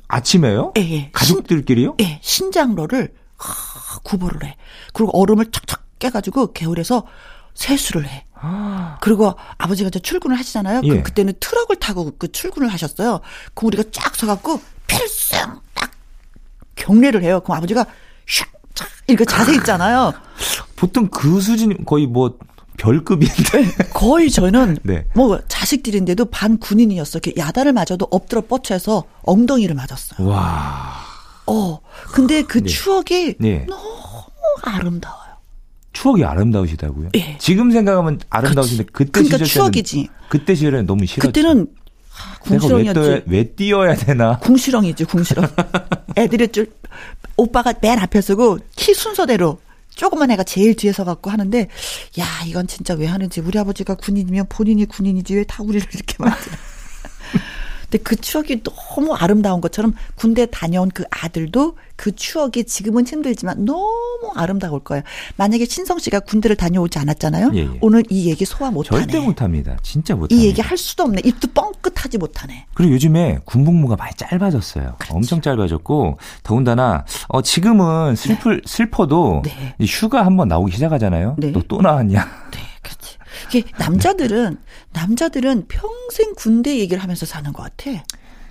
Speaker 3: 아침에요?
Speaker 1: 예, 예.
Speaker 3: 가족들끼리요?
Speaker 1: 신, 예, 신장로를 하, 구보를 해. 그리고 얼음을 척척 깨가지고 개울에서 세수를 해. 그리고 아버지가 이제 출근을 하시잖아요.
Speaker 3: 아. 예.
Speaker 1: 그럼 그때는 트럭을 타고 그 출근을 하셨어요. 그럼 우리가 쫙 서갖고 필승 딱 경례를 해요. 그럼 아버지가 슉, 쫙 이렇게 자세 있잖아요.
Speaker 3: 보통 그 수준 거의 뭐 별급인데.
Speaker 1: 거의 저는
Speaker 3: 네.
Speaker 1: 뭐 자식들인데도 반 군인이었어. 이렇게 야단을 맞아도 엎드려 뻗쳐서 엉덩이를 맞았어요.
Speaker 3: 와.
Speaker 1: 어. 근데 그
Speaker 3: 네.
Speaker 1: 추억이
Speaker 3: 네.
Speaker 1: 너무 아름다워요.
Speaker 3: 추억이 아름다우시다고요?
Speaker 1: 예.
Speaker 3: 지금 생각하면 아름다우신데 그때
Speaker 1: 그러니까
Speaker 3: 시절
Speaker 1: 추억이지.
Speaker 3: 그때 시절에는 너무 싫었죠.
Speaker 1: 그때는
Speaker 3: 왜,
Speaker 1: 궁시렁이었지.
Speaker 3: 떠야, 왜 뛰어야 되나?
Speaker 1: 궁시렁이지, 궁시렁. 애들이 줄, 오빠가 맨 앞에 서고 키 순서대로 조그만 애가 제일 뒤에 서 갖고 하는데, 야, 이건 진짜 왜 하는지. 우리 아버지가 군인이면 본인이 군인이지 왜 다 우리를 이렇게 만드나. 근데 그 추억이 너무 아름다운 것처럼 군대 다녀온 그 아들도 그 추억이 지금은 힘들지만 너무 아름다울 거예요. 만약에 신성 씨가 군대를 다녀오지 않았잖아요.
Speaker 3: 예, 예.
Speaker 1: 오늘 이 얘기 소화 못하네.
Speaker 3: 절대 못합니다. 진짜 못합니다.
Speaker 1: 이 얘기 할 수도 없네. 입도 뻥끗하지 못하네.
Speaker 3: 그리고 요즘에 군복무가 많이 짧아졌어요.
Speaker 1: 그렇죠.
Speaker 3: 엄청 짧아졌고 더군다나 어 지금은 슬플 슬퍼도
Speaker 1: 네.
Speaker 3: 이 휴가 한번 나오기 시작하잖아요.
Speaker 1: 네.
Speaker 3: 또또 나왔냐?
Speaker 1: 네, 그렇지. 이게 남자들은 남자들은 평생 군대 얘기를 하면서 사는 것 같아.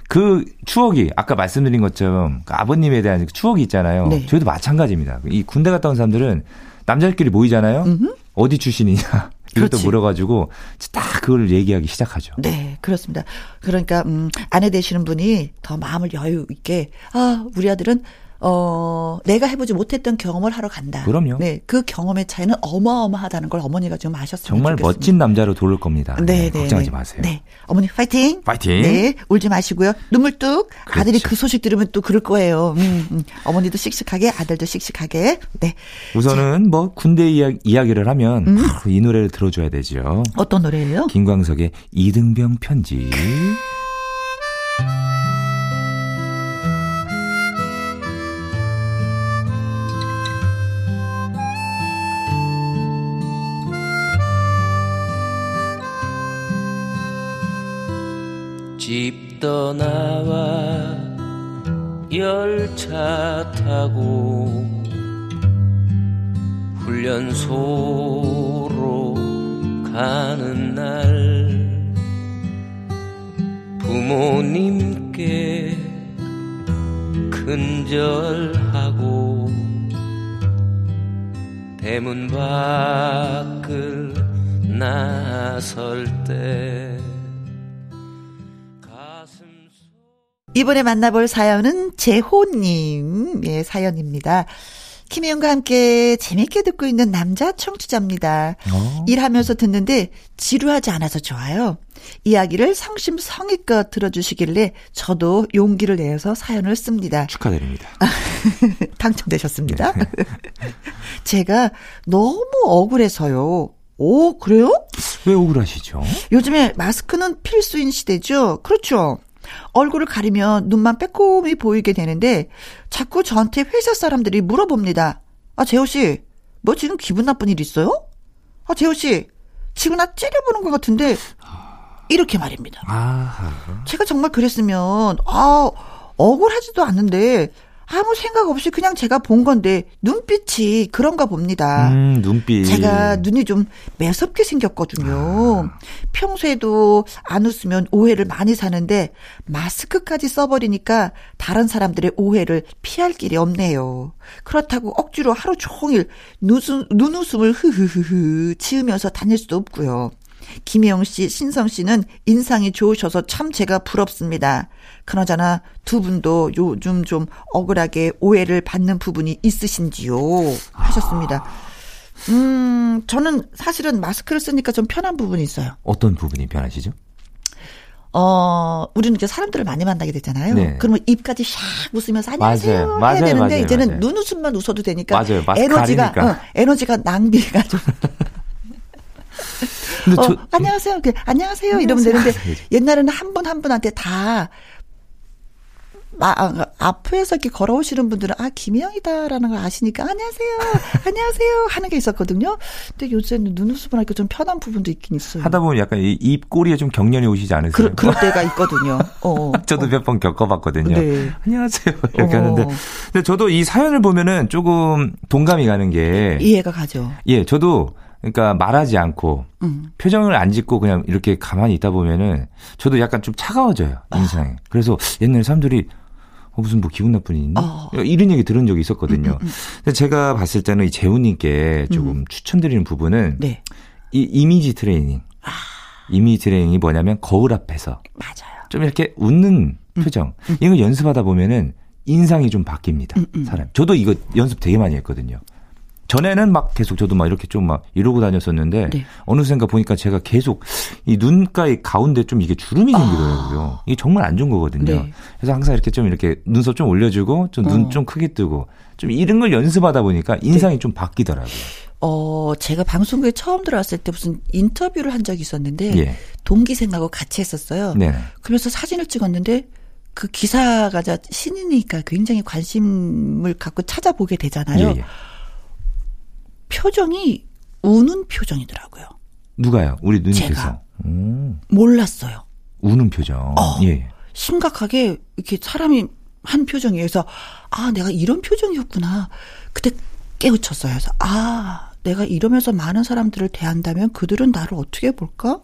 Speaker 3: 그 추억이 아까 말씀드린 것처럼 그 아버님에 대한 그 추억이 있잖아요.
Speaker 1: 네.
Speaker 3: 저희도 마찬가지입니다. 이 군대 갔다 온 사람들은 남자들끼리 모이잖아요. 어디 출신이냐 이것도. 물어가지고 딱 그걸 얘기하기 시작하죠.
Speaker 1: 네, 그렇습니다. 그러니까 음, 아내 되시는 분이 더 마음을 여유 있게 아 우리 아들은 어 내가 해보지 못했던 경험을 하러 간다.
Speaker 3: 그럼요.
Speaker 1: 네, 그 경험의 차이는 어마어마하다는 걸 어머니가 좀 아셨으면
Speaker 3: 정말
Speaker 1: 좋겠습니다.
Speaker 3: 멋진 남자로 돌을 겁니다.
Speaker 1: 네, 네,
Speaker 3: 걱정하지
Speaker 1: 네.
Speaker 3: 마세요.
Speaker 1: 네, 어머니 파이팅.
Speaker 3: 파이팅.
Speaker 1: 네, 울지 마시고요. 눈물 뚝. 아들이
Speaker 3: 그렇죠.
Speaker 1: 그 소식 들으면 또 그럴 거예요. 음, 음. 어머니도 씩씩하게, 아들도 씩씩하게. 네,
Speaker 3: 우선은 뭐 군대 이야기, 이야기를 하면
Speaker 1: 음?
Speaker 3: 이 노래를 들어줘야 되죠.
Speaker 1: 어떤 노래예요?
Speaker 3: 김광석의 이등병 편지.
Speaker 5: 집 떠나와 열차 타고 훈련소로 가는 날 부모님께 근절하고 대문 밖을 나설 때
Speaker 1: 이번에 만나볼 사연은 재호님, 의 사연입니다. 김혜영과 함께 재밌게 듣고 있는 남자 청취자입니다.
Speaker 3: 어.
Speaker 1: 일하면서 듣는데 지루하지 않아서 좋아요. 이야기를 성심성의껏 들어주시길래 저도 용기를 내서 사연을 씁니다.
Speaker 3: 축하드립니다.
Speaker 1: 당첨되셨습니다. 제가 너무 억울해서요. 오, 그래요?
Speaker 3: 왜 억울하시죠?
Speaker 1: 요즘에 마스크는 필수인 시대죠. 그렇죠. 얼굴을 가리면 눈만 빼꼼히 보이게 되는데 자꾸 저한테 회사 사람들이 물어봅니다. 아, 재호 씨, 뭐 지금 기분 나쁜 일 있어요? 아, 재호 씨, 지금 나 째려보는 것 같은데 이렇게 말입니다.
Speaker 3: 아하.
Speaker 1: 제가 정말 그랬으면 아 억울하지도 않는데 아무 생각 없이 그냥 제가 본 건데 눈빛이 그런가 봅니다.
Speaker 3: 음, 눈빛.
Speaker 1: 제가 눈이 좀 매섭게 생겼거든요. 평소에도 안 웃으면 오해를 많이 사는데 마스크까지 써버리니까 다른 사람들의 오해를 피할 길이 없네요. 그렇다고 억지로 하루 종일 눈웃음, 눈웃음을 흐흐흐흐 지으면서 다닐 수도 없고요. 김혜영 씨, 신성 씨는 인상이 좋으셔서 참 제가 부럽습니다. 그나저나 두 분도 요즘 좀 억울하게 오해를 받는 부분이 있으신지요? 하셨습니다. 음, 저는 사실은 마스크를 쓰니까 좀 편한 부분이 있어요.
Speaker 3: 어떤 부분이 변하시죠?
Speaker 1: 어, 우리는 이제 사람들을 많이 만나게 되잖아요.
Speaker 3: 네.
Speaker 1: 그러면 입까지 샥 웃으면서 안녕하세요
Speaker 3: 맞아요.
Speaker 1: 해야
Speaker 3: 맞아요.
Speaker 1: 되는데
Speaker 3: 맞아요.
Speaker 1: 이제는. 눈웃음만 웃어도 되니까
Speaker 3: 맞아요.
Speaker 1: 에너지가. 어, 에너지가 낭비가 좀
Speaker 3: 근데
Speaker 1: 어,
Speaker 3: 저
Speaker 1: 안녕하세요. 그, 안녕하세요. 이러면 되는데 옛날에는 한 분한 분한테 다 마, 아, 앞에서 이렇게 걸어오시는 분들은 아 김혜영이다라는 걸 아시니까 안녕하세요, 안녕하세요 하는 게 있었거든요. 근데 요새는 눈웃음을 하니까 좀 편한 부분도 있긴 있어요.
Speaker 3: 하다 보면 약간 이 입 꼬리에 좀 경련이 오시지 않으세요?
Speaker 1: 그, 그럴 때가 있거든요. 어,
Speaker 3: 저도
Speaker 1: 어.
Speaker 3: 몇번 겪어봤거든요.
Speaker 1: 네.
Speaker 3: 안녕하세요. 이렇게
Speaker 1: 어.
Speaker 3: 하는데. 근데 저도 이 사연을 보면은 조금 동감이 가는 게.
Speaker 1: 이해가 가죠.
Speaker 3: 예, 저도 그러니까 말하지 않고
Speaker 1: 음.
Speaker 3: 표정을 안 짓고 그냥 이렇게 가만히 있다 보면은 저도 약간 좀 차가워져요 인상이. 그래서 옛날 사람들이 어, 무슨 뭐 기분 나쁜 일 있니?
Speaker 1: 어. 음,
Speaker 3: 이런 얘기 들은 적이 있었거든요. 근데 제가 봤을 때는 이 재훈님께 조금 추천드리는 부분은
Speaker 1: 네,
Speaker 3: 이 이미지 트레이닝. 이미지 트레이닝이 뭐냐면 거울 앞에서
Speaker 1: 맞아요.
Speaker 3: 좀 이렇게 웃는
Speaker 1: 음.
Speaker 3: 표정. 이거 연습하다 보면은 인상이 좀 바뀝니다.
Speaker 1: 음,
Speaker 3: 사람. 저도 이거 연습 되게 많이 했거든요. 전에는 막 계속 저도 막 이렇게 좀 막 이러고 다녔었는데
Speaker 1: 네.
Speaker 3: 어느샌가 보니까 제가 계속 이 눈가의 가운데 좀 이게 주름이 생기더라고요. 이게 정말 안 좋은 거거든요.
Speaker 1: 아. 네.
Speaker 3: 그래서 항상 이렇게 좀 이렇게 눈썹 좀 올려주고 좀눈
Speaker 1: 어.
Speaker 3: 좀 크게 뜨고 좀 이런 걸 연습하다 보니까 인상이 좀 바뀌더라고요.
Speaker 1: 어, 제가 방송국에 처음 들어왔을 때 무슨 인터뷰를 한 적이 있었는데
Speaker 3: 예.
Speaker 1: 동기생하고 같이 했었어요.
Speaker 3: 네.
Speaker 1: 그러면서 사진을 찍었는데 그 기사가 자 신이니까 굉장히 관심을 갖고 찾아보게 되잖아요.
Speaker 3: 예, 예.
Speaker 1: 표정이 우는 표정이더라고요.
Speaker 3: 누가요? 우리 누님께서.
Speaker 1: 제가.
Speaker 3: 오,
Speaker 1: 몰랐어요.
Speaker 3: 우는 표정.
Speaker 1: 어.
Speaker 3: 예, 예.
Speaker 1: 심각하게 이렇게 사람이 한 표정이에요. 그래서 아 내가 이런 표정이었구나. 그때 깨우쳤어요. 그래서 아 내가 이러면서 많은 사람들을 대한다면 그들은 나를 어떻게 볼까?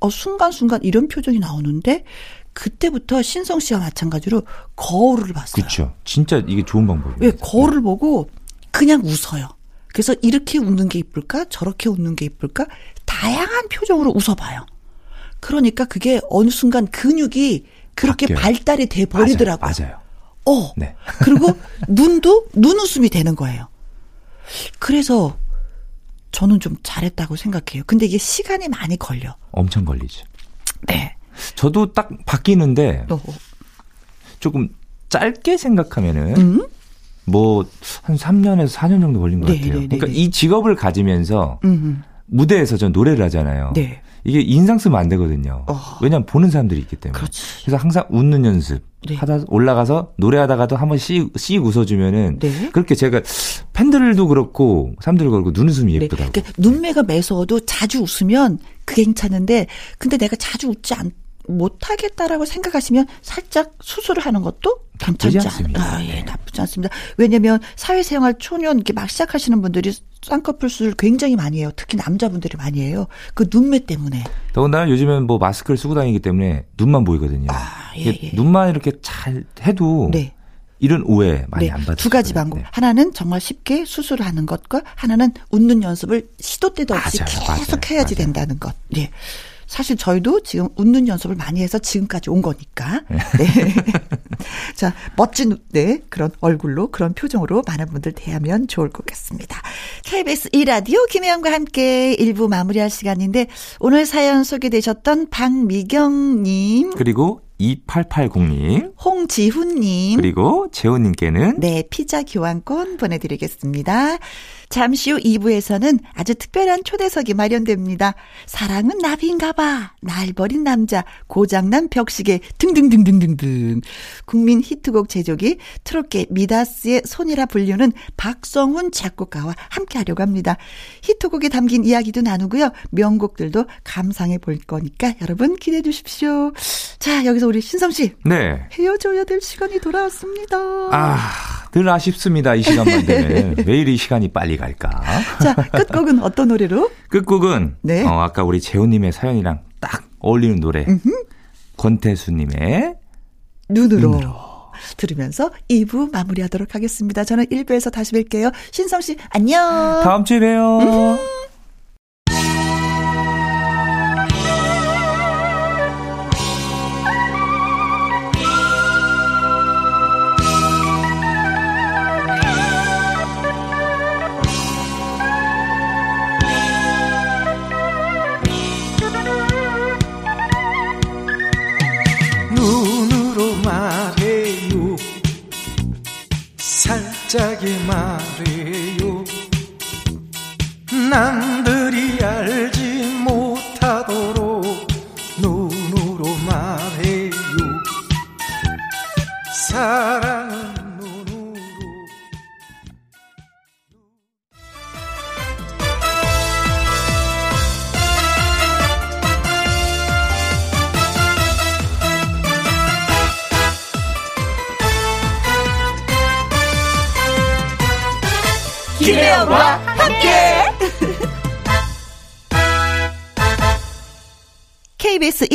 Speaker 1: 어 순간순간 이런 표정이 나오는데 그때부터 신성 씨와 마찬가지로 거울을 봤어요.
Speaker 3: 그렇죠. 진짜 이게 좋은 방법이에요.
Speaker 1: 왜 거울을 보고 그냥 웃어요. 그래서 이렇게 웃는 게 이쁠까? 저렇게 웃는 게 이쁠까? 다양한 표정으로 웃어봐요. 그러니까 그게 어느 순간 근육이 그렇게
Speaker 3: 바뀌어요.
Speaker 1: 발달이 돼 버리더라고요.
Speaker 3: 맞아요. 맞아요.
Speaker 1: 어.
Speaker 3: 네.
Speaker 1: 그리고 눈도 눈웃음이 되는 거예요. 그래서 저는 좀 잘했다고 생각해요. 근데 이게 시간이 많이 걸려.
Speaker 3: 엄청 걸리죠.
Speaker 1: 네.
Speaker 3: 저도 딱 바뀌는데
Speaker 1: 어.
Speaker 3: 조금 짧게 생각하면은
Speaker 1: 음?
Speaker 3: 뭐 한 3년에서 4년 정도 걸린 것
Speaker 1: 네,
Speaker 3: 같아요.
Speaker 1: 네, 네,
Speaker 3: 그러니까
Speaker 1: 네.
Speaker 3: 이 직업을 가지면서
Speaker 1: 음.
Speaker 3: 무대에서 전 노래를 하잖아요.
Speaker 1: 네.
Speaker 3: 이게 인상 쓰면 안 되거든요.
Speaker 1: 어.
Speaker 3: 왜냐하면 보는 사람들이 있기 때문에.
Speaker 1: 그렇지.
Speaker 3: 그래서 항상 웃는 연습
Speaker 1: 네.
Speaker 3: 하다 올라가서 노래하다가도 한번 씩, 씩 웃어주면은
Speaker 1: 네.
Speaker 3: 그렇게 제가 팬들도 그렇고 사람들 그렇고 눈웃음이
Speaker 1: 네.
Speaker 3: 예쁘다고.
Speaker 1: 그러니까 눈매가 매서워도 자주 웃으면 그게 괜찮은데 근데 내가 자주 웃지 않 못하겠다라고 생각하시면 살짝 수술을 하는 것도 괜찮지
Speaker 3: 않습니다.
Speaker 1: 않- 아, 예,
Speaker 3: 네.
Speaker 1: 나쁘지 않습니다. 왜냐면 사회생활 초년 이렇게 막 시작하시는 분들이 쌍꺼풀 수술 굉장히 많이 해요. 특히 남자분들이 많이 해요. 그 눈매 때문에.
Speaker 3: 더군다나 요즘엔 뭐 마스크를 쓰고 다니기 때문에 눈만 보이거든요.
Speaker 1: 아, 예, 예.
Speaker 3: 눈만 이렇게 잘 해도
Speaker 1: 네.
Speaker 3: 이런 오해 많이 안 받으시죠.
Speaker 1: 두 가지 방법. 하나는 정말 쉽게 수술을 하는 것과 하나는 웃는 연습을 시도 때도 없이
Speaker 3: 맞아요,
Speaker 1: 계속
Speaker 3: 맞아요,
Speaker 1: 해야지
Speaker 3: 맞아요.
Speaker 1: 된다는 것. 예. 사실 저희도 지금 웃는 연습을 많이 해서 지금까지 온 거니까. 네. 자, 멋진, 네, 그런 얼굴로, 그런 표정으로 많은 분들 대하면 좋을 것 같습니다. KBS 2라디오 김혜영과 함께 1부 마무리할 시간인데, 오늘 사연 소개되셨던 박미경님,
Speaker 3: 그리고 2880님
Speaker 1: 홍지훈님,
Speaker 3: 그리고 재호님께는
Speaker 1: 네, 피자 교환권 보내드리겠습니다. 잠시 후 2부에서는 아주 특별한 초대석이 마련됩니다. 사랑은 나비인가 봐. 날 버린 남자, 고장난 벽시계 등등등등등등. 국민 히트곡 제조기 트로케 미다스의 손이라 불리는 박성훈 작곡가와 함께 하려고 합니다. 히트곡에 담긴 이야기도 나누고요. 명곡들도 감상해 볼 거니까 여러분 기대해 주십시오. 자, 여기서 우리 신성 씨
Speaker 3: 네.
Speaker 1: 헤어져야 될 시간이 돌아왔습니다.
Speaker 3: 아, 늘 아쉽습니다. 이 시간만 되면. 왜 이리 시간이 빨리 갈까?
Speaker 1: 자, 끝곡은 어떤 노래로?
Speaker 3: 끝곡은
Speaker 1: 네.
Speaker 3: 어, 아까 우리 재호님의 사연이랑 딱 어울리는 노래. 권태수님의
Speaker 1: 눈으로.
Speaker 3: 눈으로.
Speaker 1: 들으면서 2부 마무리하도록 하겠습니다. 저는 1부에서 다시 뵐게요. 신성 씨, 안녕.
Speaker 3: 다음 주에 봬요.
Speaker 5: 눈으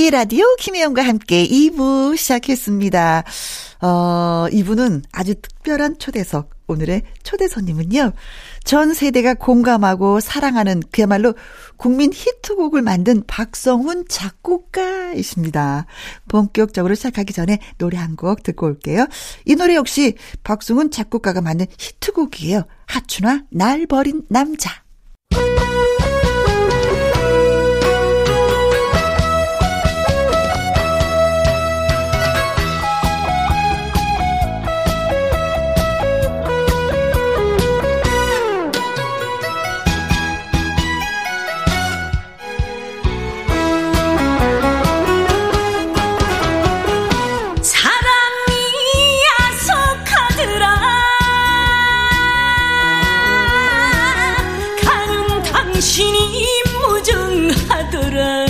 Speaker 1: 1라디오 김혜영과 함께 2부 시작했습니다. 어, 2부는 아주 특별한 초대석. 오늘의 초대 손님은요. 전 세대가 공감하고 사랑하는 그야말로 국민 히트곡을 만든 박성훈 작곡가이십니다. 본격적으로 시작하기 전에 노래 한 곡 듣고 올게요. 이 노래 역시 박성훈 작곡가가 만든 히트곡이에요. 하춘화 날 버린 남자.
Speaker 2: 그래.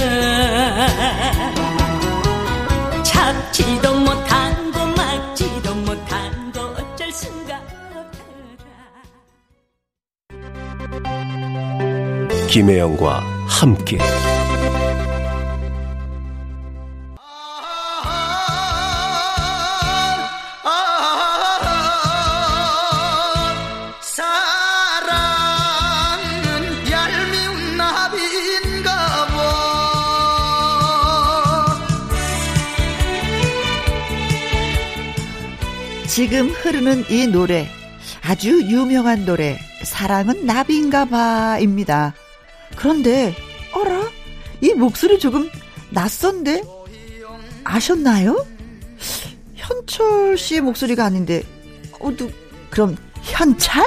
Speaker 2: 잡지도
Speaker 6: 못한 거 막지도 못한 거 어쩔 수가 없더라. 김혜영과 함께.
Speaker 1: 지금 흐르는 이 노래 아주 유명한 노래 사랑은 나비인가 봐입니다. 그런데 어라 이 목소리 조금 낯선데 아셨나요? 현철 씨의 목소리가 아닌데 어, 누, 그럼 현찰?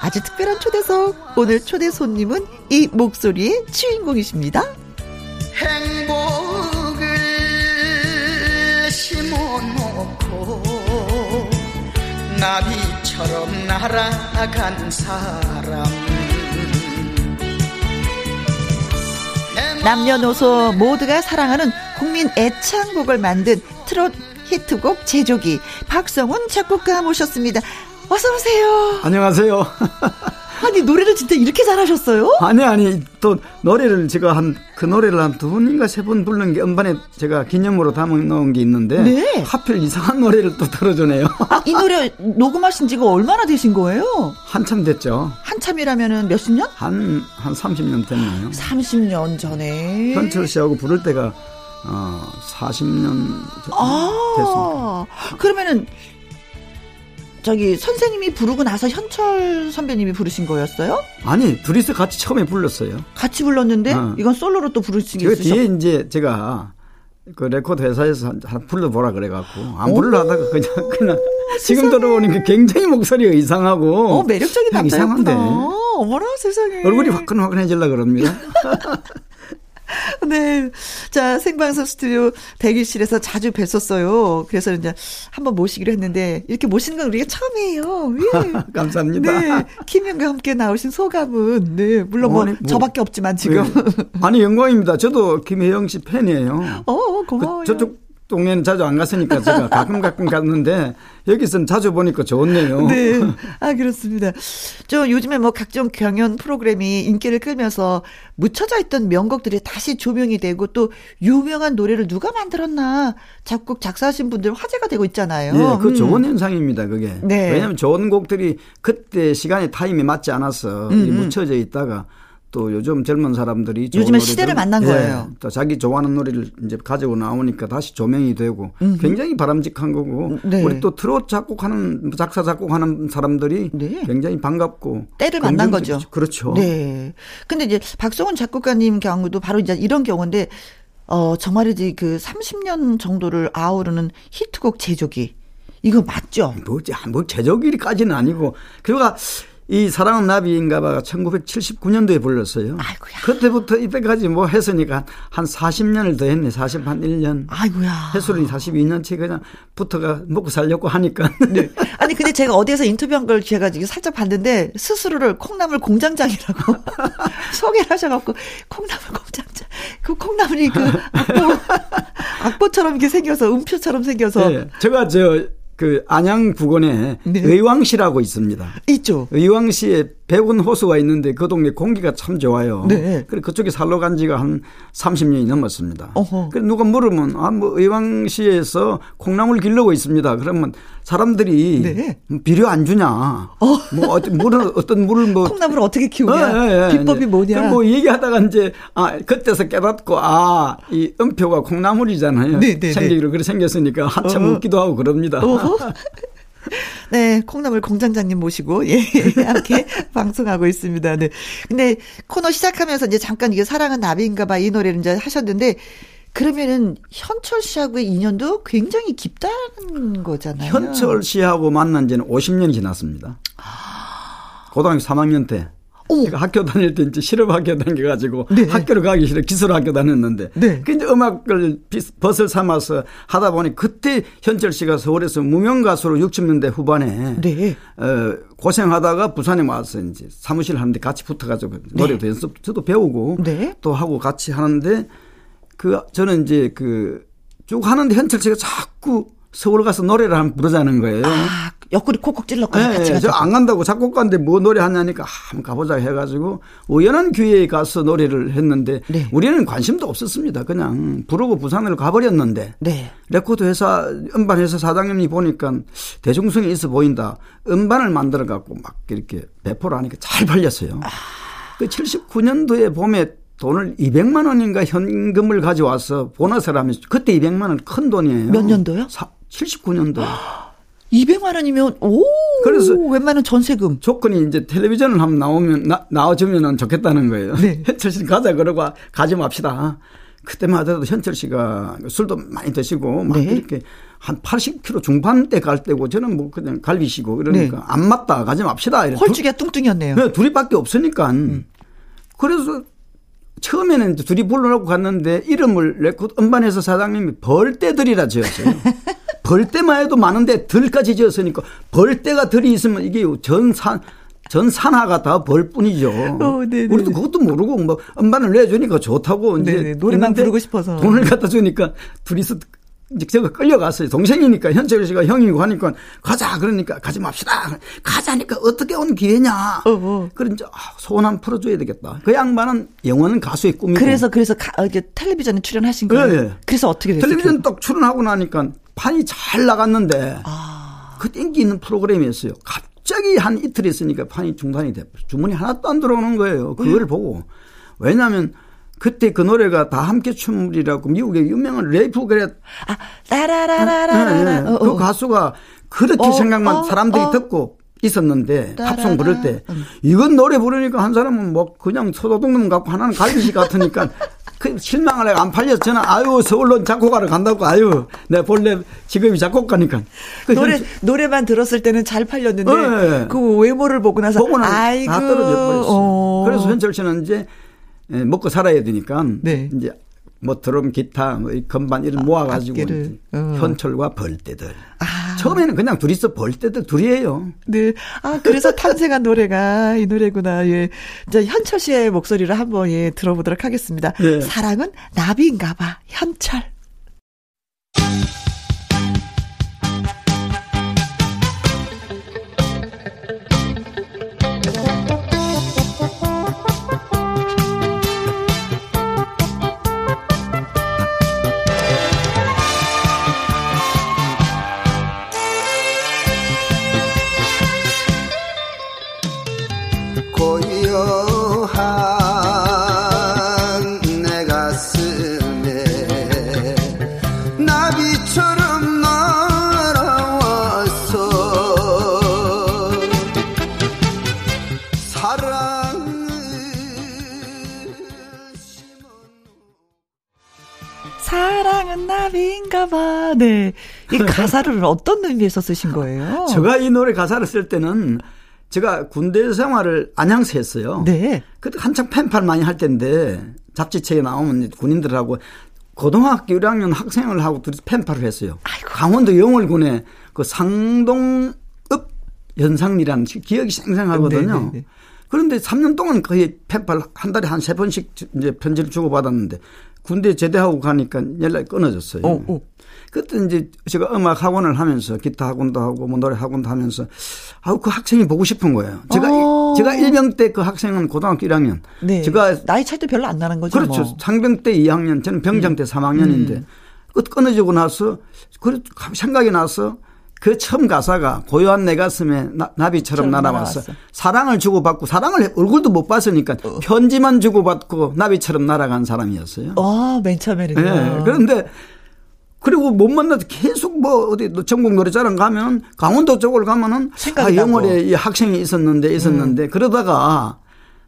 Speaker 1: 아주 특별한 초대석 오늘 초대 손님은 이 목소리의 주인공이십니다.
Speaker 6: 행복 나비처럼 날아간 사람
Speaker 1: 남녀노소 모두가 사랑하는 국민 애창곡을 만든 트롯 히트곡 제조기 박성훈 작곡가 모셨습니다. 어서 오세요.
Speaker 7: 안녕하세요.
Speaker 1: 아니 노래를 진짜 이렇게 잘하셨어요?
Speaker 7: 아니 아니 또 노래를 제가 한 그 노래를 한 두 번인가 세 번 부른 게 음반에 제가 기념으로 담아 놓은 게 있는데
Speaker 1: 네.
Speaker 7: 하필 이상한 노래를 또 들어주네요.
Speaker 1: 아, 이 노래 녹음하신 지가 얼마나 되신 거예요?
Speaker 7: 한참 됐죠.
Speaker 1: 한참이라면은 몇십 년?
Speaker 7: 한한 30년 됐네요.
Speaker 1: 30년 전에.
Speaker 7: 현철 씨하고 부를 때가 어 40년 됐습니다.
Speaker 1: 아, 그러면은 저기 선생님이 부르고 나서 현철 선배님이 부르신 거였어요?
Speaker 7: 아니 둘이서 같이 처음에 불렀어요.
Speaker 1: 같이 불렀는데
Speaker 7: 어.
Speaker 1: 이건 솔로로 또 부르신
Speaker 7: 게그
Speaker 1: 있으셨
Speaker 7: 뒤에 이제 제가 그 레코드 회사에서 불러보라 그래갖고 안
Speaker 1: 오.
Speaker 7: 불러하다가 그냥 그냥 지금 들어보니까 굉장히 목소리가 이상하고
Speaker 1: 어, 매력적인 남자였구나.
Speaker 7: 이상한데
Speaker 1: 어머나 세상에.
Speaker 7: 얼굴이 화끈화끈해질라 그럽니다.
Speaker 1: 네. 자, 생방송 스튜디오 대기실에서 자주 뵀었어요. 그래서 이제 한번 모시기로 했는데, 이렇게 모시는 건 우리가 처음이에요. 예.
Speaker 7: 감사합니다.
Speaker 1: 네. 김현과 함께 나오신 소감은, 네. 물론 뭐,
Speaker 7: 아니, 뭐,
Speaker 1: 저밖에 없지만 지금.
Speaker 7: 네. 아니 영광입니다. 저도 김혜영 씨 팬이에요.
Speaker 1: 어, 고마워요.
Speaker 7: 그 저쪽 동네는 자주 안 갔으니까 제가 가끔 가끔 갔는데 여기서는 자주 보니까 좋네요.
Speaker 1: 네. 아, 그렇습니다. 저 요즘에 뭐 각종 경연 프로그램이 인기를 끌면서 묻혀져 있던 명곡들이 다시 조명이 되고 또 유명한 노래를 누가 만들었나 작곡 작사하신 분들 화제가 되고 있잖아요.
Speaker 7: 예, 그
Speaker 1: 음.
Speaker 7: 좋은 현상입니다, 그게.
Speaker 1: 네.
Speaker 7: 왜냐하면 좋은 곡들이 그때 시간에 타임이 맞지 않아서 이 묻혀져 있다가 또 요즘 젊은 사람들이
Speaker 1: 음, 요즘에 시대를 만난
Speaker 7: 예,
Speaker 1: 거예요.
Speaker 7: 또 자기 좋아하는 노래를 이제 가지고 나오니까 다시 조명이 되고 굉장히 바람직한 거고
Speaker 1: 네.
Speaker 7: 우리 또 트롯 작곡하는 작사 작곡하는 사람들이
Speaker 1: 네.
Speaker 7: 굉장히 반갑고
Speaker 1: 때를 만난 거죠.
Speaker 7: 그렇죠.
Speaker 1: 네. 근데 이제 박성훈 작곡가님 경우도 바로 이제 이런 경우인데 어 정말이지 그 30년 정도를 아우르는 히트곡 제조기 이거 맞죠?
Speaker 7: 뭐, 뭐 제조기까지는 아니고 그가 이 사랑은 나비인가봐 1979년도에 불렀어요.
Speaker 1: 아이고야.
Speaker 7: 그때부터 이때까지 뭐 했으니까 한 40년을 더 했네. 40한 1년.
Speaker 1: 아이고야.
Speaker 7: 해수는 42년치 그냥 붙어가 먹고 살려고 하니까.
Speaker 1: 네. 아니 근데 제가 어디에서 인터뷰한 걸 제가 지금 살짝 봤는데 스스로를 콩나물 공장장이라고 소개를 하셔 갖고 콩나물 공장장 그 콩나물이 그 악보 악보처럼 이렇게 생겨서 음표처럼 생겨서
Speaker 7: 예, 제가 저 그 안양 부근에
Speaker 1: 네.
Speaker 7: 의왕시라고 있습니다.
Speaker 1: 있죠.
Speaker 7: 의왕시에 백운 호수가 있는데 그 동네 공기가 참 좋아요.
Speaker 1: 네.
Speaker 7: 그래 그쪽에 살러 간 지가 한 30년이 넘었습니다.
Speaker 1: 어허.
Speaker 7: 그래 누가 물으면 아뭐 의왕시에서 콩나물 기르고 있습니다. 그러면 사람들이
Speaker 1: 네.
Speaker 7: 비료 안 주냐? 뭐 어떤 물은 어떤 물을 뭐
Speaker 1: 콩나물을 어떻게 키우냐?
Speaker 7: 예, 예, 예.
Speaker 1: 비법이
Speaker 7: 이제
Speaker 1: 뭐냐?
Speaker 7: 그럼 뭐 얘기하다가 이제 아 그때서 깨닫고 아 이 음표가 콩나물이잖아요.
Speaker 1: 네, 네, 네.
Speaker 7: 생기로 그래 생겼으니까 한참
Speaker 1: 어허.
Speaker 7: 웃기도 하고 그럽니다.
Speaker 1: 네, 콩나물 공장장님 모시고, 예, 함께 방송하고 있습니다. 네. 근데 코너 시작하면서 이제 잠깐 이게 사랑은 나비인가 봐 이 노래를 이제 하셨는데, 그러면은 현철 씨하고의 인연도 굉장히 깊다는 거잖아요.
Speaker 7: 현철 씨하고 만난 지는 50년이 지났습니다. 고등학교 3학년 때.
Speaker 1: 오.
Speaker 7: 제가 학교 다닐 때 이제 실업 학교 다녀가지고
Speaker 1: 네.
Speaker 7: 학교를 가기 싫어 기술 학교 다녔는데
Speaker 1: 네.
Speaker 7: 그 이제 음악을 비- 벗을 삼아서 하다 보니 그때 현철 씨가 서울에서 무명 가수로 60년대 후반에
Speaker 1: 네.
Speaker 7: 어, 고생하다가 부산에 와서 이제 사무실 하는데 같이 붙어가지고 노래도 연습 저도 배우고
Speaker 1: 네.
Speaker 7: 또 하고 같이 하는데 그 저는 이제 그 쭉 하는데 현철 씨가 자꾸 서울 가서 노래를 한번 부르자는 거예요.
Speaker 1: 아, 옆구리 콕콕 찔렀거나
Speaker 7: 네,
Speaker 1: 같이.
Speaker 7: 저안 간다고 작곡가인데 뭐 노래 하냐니까 아, 한번 가보자 해가지고 우연한 기회에 가서 노래를 했는데
Speaker 1: 네.
Speaker 7: 우리는 관심도 없었습니다. 그냥 부르고 부산으로 가버렸는데
Speaker 1: 네.
Speaker 7: 레코드 회사 음반 회사 사장님이 보니까 대중성이 있어 보인다. 음반을 만들어 갖고 막 이렇게 배포를 하니까 잘 팔렸어요.
Speaker 1: 아.
Speaker 7: 그 79년도에 봄에 돈을 200만 원인가 현금을 가져와서 보너스를 하면서 그때 200만 원 큰 돈이에요.
Speaker 1: 몇 년도요?
Speaker 7: 79년도.
Speaker 1: 200만 원이면 오.
Speaker 7: 그래서
Speaker 1: 웬만한 전세금.
Speaker 7: 조건이 이제 텔레비전을 한번 나오면 나, 나와주면 좋겠다는 거예요.
Speaker 1: 네.
Speaker 7: 현철 씨 가자 그러고 가지 맙시다. 그때만 하더라도 현철 씨가 술도 많이 드시고 막
Speaker 1: 네.
Speaker 7: 이렇게 한 80kg 중반대 갈 때고 저는 뭐 그냥 갈비시고 그러니까
Speaker 1: 네.
Speaker 7: 안 맞다 가지 맙시다. 이래.
Speaker 1: 홀쭉이가 뚱뚱이었네요.
Speaker 7: 네, 둘이밖에 없으니까.
Speaker 1: 음.
Speaker 7: 그래서 처음에는 이제 둘이 불러놓고 갔는데 이름을 레코드 음반회사 사장님이 벌떼들이라 지었어요. 벌떼만 해도 많은데 들까지 지었으니까 벌떼가 들이 있으면 이게 전산 전 산하가 다 벌뿐이죠.
Speaker 1: 어, 네네.
Speaker 7: 우리도 그것도 모르고 뭐 음반을 내주니까 좋다고 이제
Speaker 1: 네네, 노래만 부르고 싶어서.
Speaker 7: 돈을 갖다 주니까 둘이서 제가 끌려갔어요. 동생이니까 현철 씨가 형이고 하니까 가자 그러니까 가지 맙시다. 가자니까 어떻게 온 기회냐.
Speaker 1: 어.
Speaker 7: 그런 이제 아, 소원 한번 풀어줘야 되겠다. 그 양반은 영원한 가수의 꿈이고.
Speaker 1: 그래서 그래서 가, 어, 텔레비전에 출연하신 거예요.
Speaker 7: 네, 네.
Speaker 1: 그래서 어떻게 됐어요?
Speaker 7: 텔레비전 딱 출연하고 나니까 판이 잘 나갔는데
Speaker 1: 아.
Speaker 7: 그 인기 있는 프로그램이었어요. 갑자기 한 이틀 있으니까 판이 중단이 돼버려. 주문이 하나도 안 들어오는 거예요. 그걸 보고. 왜냐하면 그때 그 노래가 다 함께 춤이라고 미국의 유명한 레이프 가렛
Speaker 1: 아, 따라라라라라.
Speaker 7: 네, 네.
Speaker 1: 어,
Speaker 7: 그
Speaker 1: 어.
Speaker 7: 가수가 그렇게
Speaker 1: 어,
Speaker 7: 생각만
Speaker 1: 어,
Speaker 7: 사람들이
Speaker 1: 어.
Speaker 7: 듣고 있었는데
Speaker 1: 따라라.
Speaker 7: 팝송 부를 때
Speaker 1: 음.
Speaker 7: 이건 노래 부르니까 한 사람은 뭐 그냥 소도둑놈 갖고 하나는 갈비씨 같으니까 그 실망을 해가 안 팔려서 저는 아유 서울로 작곡하러 간다고 아유 내 본래 직업이 작곡가니까 그
Speaker 1: 노래
Speaker 7: 현-
Speaker 1: 노래만 들었을 때는 잘 팔렸는데
Speaker 7: 네.
Speaker 1: 그 외모를 보고 나서
Speaker 7: 보고는
Speaker 1: 아이고
Speaker 7: 다 떨어져 버렸어요.
Speaker 1: 어.
Speaker 7: 그래서 현철 씨는 이제 예, 먹고 살아야 되니까
Speaker 1: 네.
Speaker 7: 이제 뭐 드럼, 기타, 뭐이 건반 이런 모아가지고. 이제
Speaker 1: 어.
Speaker 7: 현철과 벌떼들.
Speaker 1: 아.
Speaker 7: 처음에는 그냥 둘이서 벌떼들 둘이에요.
Speaker 1: 네. 아, 그래서 탄생한 노래가 이 노래구나. 예. 이제 현철 씨의 목소리를 한번 예, 들어보도록 하겠습니다.
Speaker 7: 예.
Speaker 1: 사랑은 나비인가 봐. 현철. 나비인가 봐. 네. 이 가사를 어떤 의미에서 쓰신 거예요?
Speaker 7: 제가 이 노래 가사를 쓸 때는 제가 군대 생활을 안양서 했어요.
Speaker 1: 네.
Speaker 7: 그때 한창 펜팔 많이 할 때인데 잡지책에 나오면 군인들하고 고등학교 1학년 학생하고 둘이 펜팔을 했어요. 강원도 영월군에 그 상동읍 연상리라는 기억이 생생하거든요.
Speaker 1: 네, 네, 네.
Speaker 7: 그런데 3년 동안 거의 펜팔 한 달에 한 세 번씩 이제 편지를 주고받았는데 군대 제대하고 가니까 연락이 끊어졌어요.
Speaker 1: 어, 어.
Speaker 7: 그때 이제 제가 음악 학원을 하면서 기타 학원도 하고 뭐 노래 학원도 하면서 아우 그 학생이 보고 싶은 거예요. 제가
Speaker 1: 어.
Speaker 7: 제가 일병 때 그 학생은 고등학교 1학년.
Speaker 1: 네.
Speaker 7: 제가
Speaker 1: 나이 차이도 별로 안 나는 거죠.
Speaker 7: 그렇죠.
Speaker 1: 뭐. 음.
Speaker 7: 상병 때 2학년, 저는 병장 때 3학년인데 그 끊어지고 나서 그 생각이 나서 그 처음 가사가 고요한 내 가슴에 나, 나비처럼
Speaker 1: 처럼
Speaker 7: 날아왔어.
Speaker 1: 날아왔어.
Speaker 7: 사랑을 주고받고 사랑을 해- 얼굴도 못 봤으니까 편지만 주고받고 나비처럼 날아간 사람이었어요.
Speaker 1: 아, 맨 처음에는요.
Speaker 7: 예. 그런데 그리고 못 만나서 계속 뭐 어디 전국 노래자랑 가면 강원도 쪽을 가면은 아, 영월에. 이 학생이 있었는데 있었는데
Speaker 1: 음.
Speaker 7: 그러다가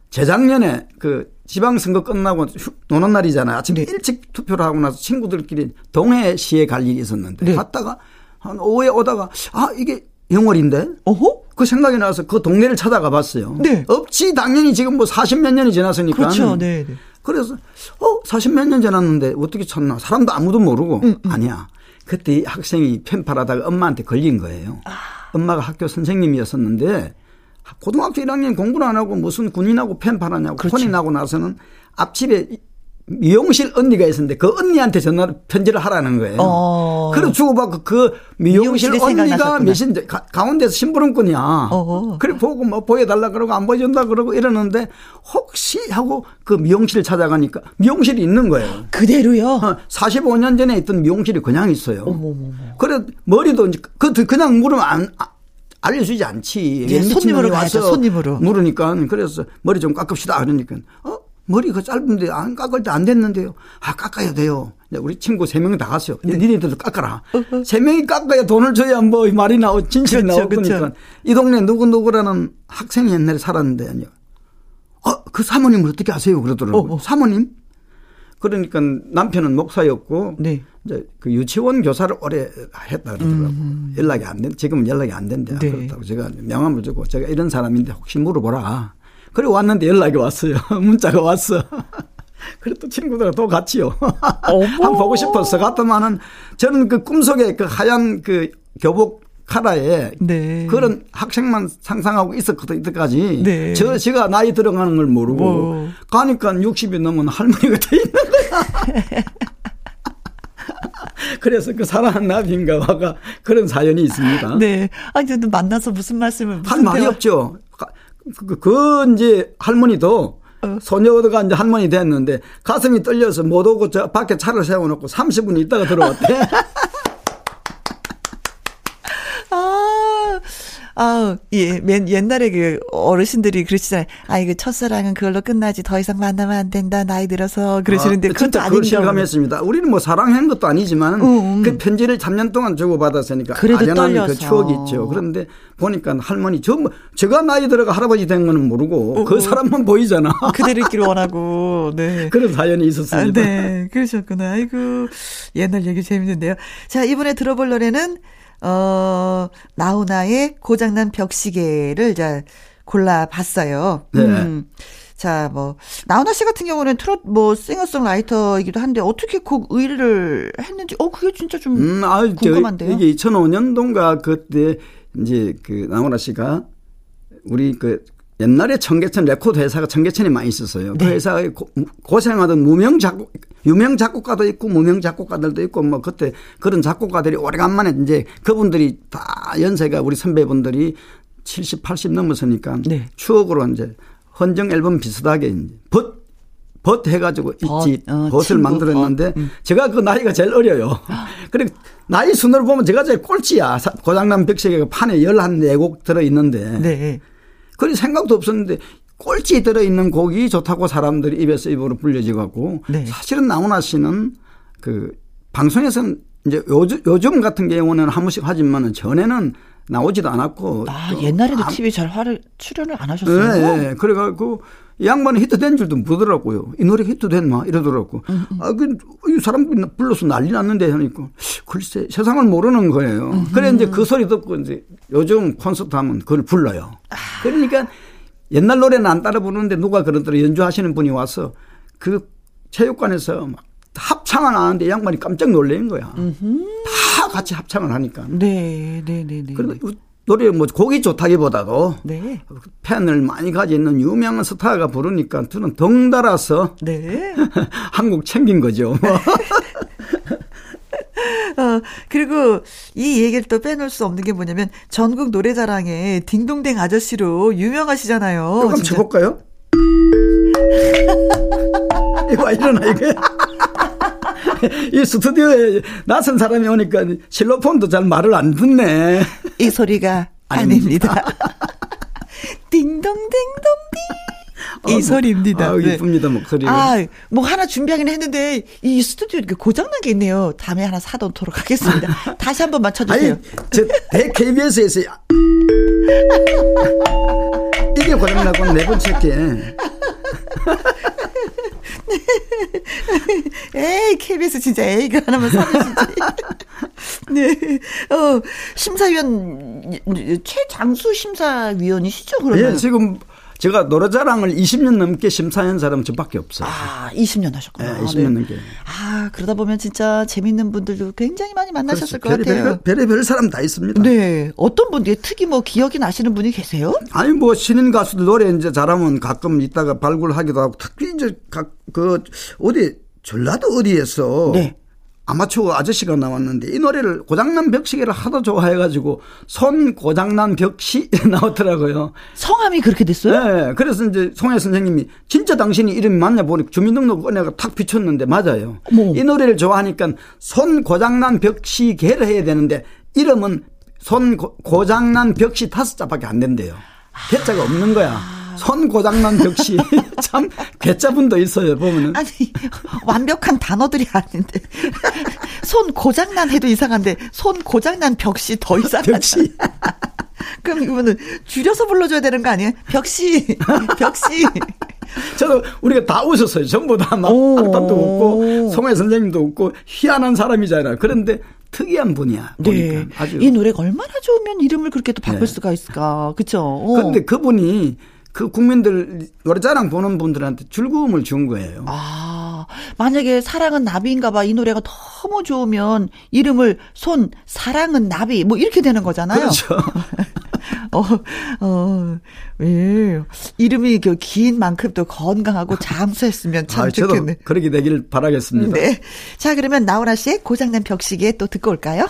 Speaker 7: 재작년에 그 지방선거 끝나고 휴- 노는 날이잖아요. 아침
Speaker 1: 네.
Speaker 7: 일찍 투표를 하고 나서 친구들끼리 동해시에 갈 일이 있었는데
Speaker 1: 네.
Speaker 7: 갔다가 한 오후에 오다가 아 이게 영월인데
Speaker 1: 어허?
Speaker 7: 그 생각이 나서 그 동네를 찾아가 봤어요.
Speaker 1: 네.
Speaker 7: 없지 당연히 지금 뭐 40몇 년이 지났으니까.
Speaker 1: 그렇죠. 네, 네.
Speaker 7: 그래서 어 40몇 년 지났는데 어떻게 찾나 사람도 아무도 모르고
Speaker 1: 음,
Speaker 7: 아니야 그때 이 학생이 펜팔하다가 엄마한테 걸린 거예요
Speaker 1: 아.
Speaker 7: 엄마가 학교 선생님이었었는데 고등학교 1학년 공부를 안 하고 무슨 군인하고 펜팔하냐고
Speaker 1: 그렇죠.
Speaker 7: 혼이 나고 나서는 앞집에 이- 미용실 언니가 있었는데 그 언니한테 전화 편지를 하라는 거예요.
Speaker 1: 어.
Speaker 7: 그래 주고받고 그 미용실 언니가 가, 가운데서 심부름꾼이야.
Speaker 1: 어.
Speaker 7: 그래 보고 뭐 보여달라 그러고 안 보여준다 그러고 이러는데 혹시 하고 그 미용실 찾아가니까 미용실이 있는 거예요.
Speaker 1: 그대로요.
Speaker 7: 어, 45년 전에 있던 미용실이 그냥 있어요. 그래 머리도 이제 그 그냥 물으면 안 아, 알려주지 않지.
Speaker 1: 예, 손님으로
Speaker 7: 와서
Speaker 1: 손님으로.
Speaker 7: 물으니까 그래서 머리 좀 깎읍시다 그러니까 어 머리가 짧은데 안 깎을 때 안 됐는데요. 아 깎아야 돼요. 우리 친구 세 명 다 갔어요.
Speaker 1: 네.
Speaker 7: 니네들도 깎아라. 세 명이 깎아야 돈을 줘야 뭐 말이 나오 진실이
Speaker 1: 그렇죠,
Speaker 7: 나올 거니까
Speaker 1: 그렇죠.
Speaker 7: 이 동네 누구 누구라는 학생이 옛날에 살았는데 아니요. 어그 사모님을 어떻게 아세요? 그러더라고요.
Speaker 1: 어, 어.
Speaker 7: 사모님? 그러니까 남편은 목사였고
Speaker 1: 네.
Speaker 7: 이제 그 유치원 교사를 오래 했다 그러더라고. 연락이 안 된, 지금은 연락이 안 된대.
Speaker 1: 음. 네.
Speaker 7: 그렇다고 제가 명함을 주고 제가 이런 사람인데 혹시 물어보라. 그래 왔는데 연락이 왔어요. 문자가 왔어. 그래 또 친구들하고 또 갔지요. 한번 보고 싶었어. 갔더만은 저는 그 꿈속에 그 하얀 그 교복 카라에
Speaker 1: 네.
Speaker 7: 그런 학생만 상상하고 있었거든 이때까지.
Speaker 1: 네.
Speaker 7: 저 제가 나이 들어가는 걸 모르고
Speaker 1: 뭐.
Speaker 7: 가니까 60이 넘은 할머니가 돼 있는 거야. 그래서 그 사랑한 나비인가 와가 그런 사연이 있습니다.
Speaker 1: 네. 아니, 저도 만나서 무슨 말씀을.
Speaker 7: 할
Speaker 1: 무슨
Speaker 7: 말이
Speaker 1: 대화-
Speaker 7: 없죠. 가- 그, 그 이제 할머니도
Speaker 1: 어.
Speaker 7: 소녀가 이제 할머니 됐는데 가슴이 떨려서 못 오고 저 밖에 차를 세워놓고 30분 있다가 들어왔대.
Speaker 1: 아, 아, 예, 맨 옛날에 그 어르신들이 그러시잖아요. 아, 이거 첫사랑은 그걸로 끝나지 더 이상 만나면 안 된다. 나이 들어서 그러시는데
Speaker 7: 아,
Speaker 1: 그것도 아닌가.
Speaker 7: 실감했습니다. 우리는 뭐 사랑한 것도 아니지만
Speaker 1: 음, 음.
Speaker 7: 그 편지를 3년 동안 주고 받았으니까
Speaker 1: 그래도
Speaker 7: 아련한 그. 추억이 있죠. 그런데 보니까 할머니 저 뭐, 제가 나이 들어가 할아버지 된 거는 모르고 그 사람만 보이잖아.
Speaker 1: 그대로 있기를 원하고, 네.
Speaker 7: 그런 사연이
Speaker 1: 아,
Speaker 7: 있었습니다.
Speaker 1: 네, 그러셨구나. 아이고, 옛날 얘기 재밌는데요. 자, 이번에 들어볼 노래는, 어, 나훈아의 고장난 벽시계를 자, 골라봤어요.
Speaker 7: 네.
Speaker 1: 자, 뭐, 나훈아 씨 같은 경우는 트롯, 뭐, 싱어송라이터이기도 한데, 어떻게 곡 의뢰를 했는지, 어, 그게 진짜 좀
Speaker 7: 음, 아,
Speaker 1: 궁금한데요.
Speaker 7: 저, 이게 2005년도인가 그때 이제 그 나훈아 씨가 우리 그 옛날에 청계천 레코드 회사가 청계천에 많이 있었어요.
Speaker 1: 네.
Speaker 7: 그 회사에 고, 고생하던 무명 작곡, 유명 작곡가도 있고 무명 작곡가들도 있고 뭐 그때 그런 작곡가들이 오래간만에 이제 그분들이 다 연세가 우리 선배분들이 70, 80 넘었으니까
Speaker 1: 네.
Speaker 7: 추억으로 이제 헌정 앨범 비슷하게 이제 벗, 벗 해가지고
Speaker 1: 벗,
Speaker 7: 있지
Speaker 1: 어,
Speaker 7: 벗을
Speaker 1: 친구
Speaker 7: 만들었는데
Speaker 1: 벗. 음.
Speaker 7: 제가 그 나이가 제일 어려요. 그래 나이 순으로 보면 제가 제일 꼴찌야. 사- 고장난 벽시계가 판에 14곡 들어있는데.
Speaker 1: 네.
Speaker 7: 그런 생각도 없었는데 꼴찌 들어있는 곡이 좋다고 사람들이 입에서 입으로 불려져 갖고
Speaker 1: 네.
Speaker 7: 사실은 나훈아 씨는 그 방송에서는 이제 요즘, 요즘 같은 경우는 한 번씩 하지만은 전에는 나오지도 않았고
Speaker 1: 아,
Speaker 7: 또
Speaker 1: 옛날에도
Speaker 7: 아무-
Speaker 1: TV 잘 활을, 출연을 안 하셨어요?
Speaker 7: 네, 네. 그래갖고 이 양반이 히트된 줄도 모르더라고요. 이 노래 히트됐나 이러더라고. 아, 그, 이 사람 불러서 난리 났는데 하니까 글쎄 세상을 모르는 거예요. 그래 이제 그 소리 듣고 이제 요즘 콘서트 하면 그걸 불러요. 그러니까 옛날 노래는 안 따라 부르는데 누가 그러더라 연주하시는 분이 와서 그 체육관에서 막 합창을 하는데 이 양반이 깜짝 놀란 거야. 다 같이 합창을 하니까.
Speaker 1: 네, 네, 네, 네.
Speaker 7: 그래도 이 노래 뭐 곡이 좋다기보다도
Speaker 1: 네.
Speaker 7: 팬을 많이 가지고 있는 유명한 스타가 부르니까 저는 덩달아서
Speaker 1: 네.
Speaker 7: 한국 챙긴 거죠.
Speaker 1: 어, 그리고 이 얘기를 또 빼놓을 수 없는 게 뭐냐면 전국 노래자랑에 딩동댕 아저씨로 유명하시잖아요.
Speaker 7: 그럼. 쳐볼까요? 이거 일어나 이게. 이 스튜디오에 낯선 사람이 오니까 실로폰도 잘 말을 안 듣네.
Speaker 1: 이 소리가
Speaker 7: 아닙니다.
Speaker 1: 딩동댕동딩. 이 소리입니다.
Speaker 7: 아,
Speaker 1: 네.
Speaker 7: 이쁩니다 목소리가.
Speaker 1: 아, 뭐 하나 준비하긴 했는데 이 스튜디오 이렇게 고장난 게 있네요. 다음에 하나 사놓도록 하겠습니다. 다시 한 번만 쳐주세요.
Speaker 7: 아니, 저대 KBS에서 이게 고장나고 네 번째 게.
Speaker 1: 에이, KBS 진짜 A가 하나만 사주시지. 네. 어, 심사위원, 최장수 심사위원이시죠, 그러면?
Speaker 7: 예, 지금 제가 노래자랑을 20년 넘게 심사한 사람은 저밖에 없어요.
Speaker 1: 아, 20년 하셨구나.
Speaker 7: 네, 20년 넘게.
Speaker 1: 아, 그러다 보면 진짜 재밌는 분들도 굉장히 많이 만나셨을 것 같아요.
Speaker 7: 별의별, 별의별 사람 다 있습니다.
Speaker 1: 네. 어떤 분들이 특히 뭐 기억이 나시는 분이 계세요?
Speaker 7: 아니 뭐 신인 가수들 노래 이제 잘하면 가끔 이따가 발굴하기도 하고 특히 이제 각 그 어디 전라도 어디에서
Speaker 1: 네.
Speaker 7: 아마추어 아저씨가 나왔는데 이 노래를 고장난 벽시계를 하도 좋아해가지고 손 고장난 벽시 나왔더라고요.
Speaker 1: 성함이 그렇게 됐어요?
Speaker 7: 네, 그래서 이제 송혜 선생님이 진짜 당신이 이름이 맞냐 보니 주민등록 꺼내가 탁 비쳤는데 맞아요.
Speaker 1: 어머.
Speaker 7: 이 노래를 좋아하니까 손 고장난 벽시계를 해야 되는데 이름은 손 고- 고장난 벽시 다섯 자밖에 안 된대요. 개자가 없는 거야. 손 고장난 벽시 참 개자분도 있어요 보면은.
Speaker 1: 아니, 완벽한 단어들이 아닌데. 손 고장난 해도 이상한데, 손 고장난 벽시 더 이상하다.
Speaker 7: 벽시.
Speaker 1: 그럼 이거는 줄여서 불러줘야 되는 거 아니에요? 벽시, 벽시.
Speaker 7: 저도 우리가 다 웃었어요. 전부 다막
Speaker 1: 오.
Speaker 7: 알바도 웃고 송혜 선생님도 웃고 희한한 사람이잖아요. 그런데 특이한 분이야.
Speaker 1: 네.
Speaker 7: 보니까 아주.
Speaker 1: 이 노래가 얼마나 좋으면 이름을 그렇게 또 바꿀
Speaker 7: 네.
Speaker 1: 수가 있을까. 그쵸? 어.
Speaker 7: 그런데 그분이 그 국민들 노래자랑 보는 분들한테 즐거움을 준 거예요.
Speaker 1: 아, 만약에 사랑은 나비인가 봐. 이 노래가 너무 좋으면 이름을 손, 사랑은 나비. 뭐 이렇게 되는 거잖아요.
Speaker 7: 그렇죠.
Speaker 1: 어, 어, 예. 이름이 그 긴 만큼 또 건강하고 장수했으면 참
Speaker 7: 아,
Speaker 1: 좋겠네.
Speaker 7: 그렇게 되길 바라겠습니다.
Speaker 1: 네. 자, 그러면 나훈아 씨의 고장난 벽시계 또 듣고 올까요?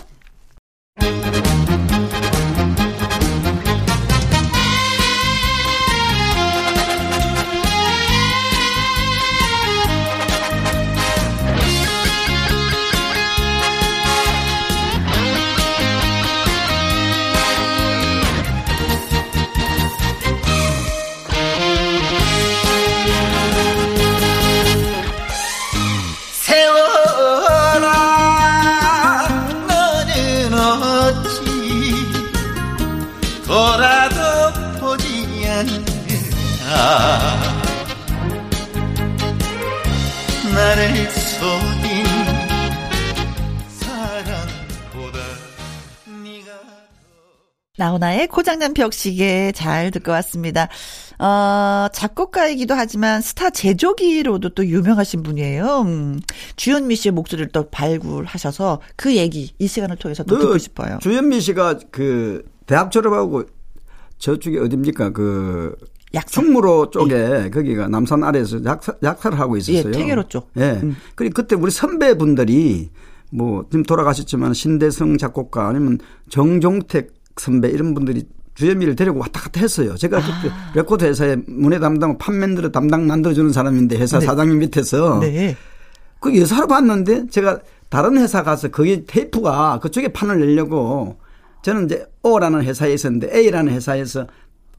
Speaker 1: 나훈아의 고장난 벽시계 잘 듣고 왔습니다. 어, 작곡가이기도 하지만 스타 제조기로도 또 유명하신 분이에요. 음, 주현미 씨의 목소리를 또 발굴하셔서 그 얘기 이 시간을 통해서 또 듣고 싶어요.
Speaker 7: 그 주현미 씨가 그 대학 졸업하고 저쪽에 어딥니까 그
Speaker 1: 약사.
Speaker 7: 충무로 쪽에 거기가 남산 아래에서 약사, 약사를 하고 있었어요.
Speaker 1: 예, 태계로 쪽.
Speaker 7: 예.
Speaker 1: 음.
Speaker 7: 그리고 그때 우리 선배분들이 뭐 지금 돌아가셨지만 신대성 작곡가 아니면 정종택 선배 이런 분들이 주현미를 데리고 왔다 갔다 했어요. 제가 그때
Speaker 1: 아.
Speaker 7: 레코드 회사에 문예 담당, 판 메들리를 담당 만들어주는 사람인데 회사
Speaker 1: 네.
Speaker 7: 사장님 밑에서
Speaker 1: 네.
Speaker 7: 그 여사로 봤는데 제가 다른 회사 가서 거기 테이프가 그쪽에 판을 내려고 저는 이제 O라는 회사에 있었는데 A라는 회사에서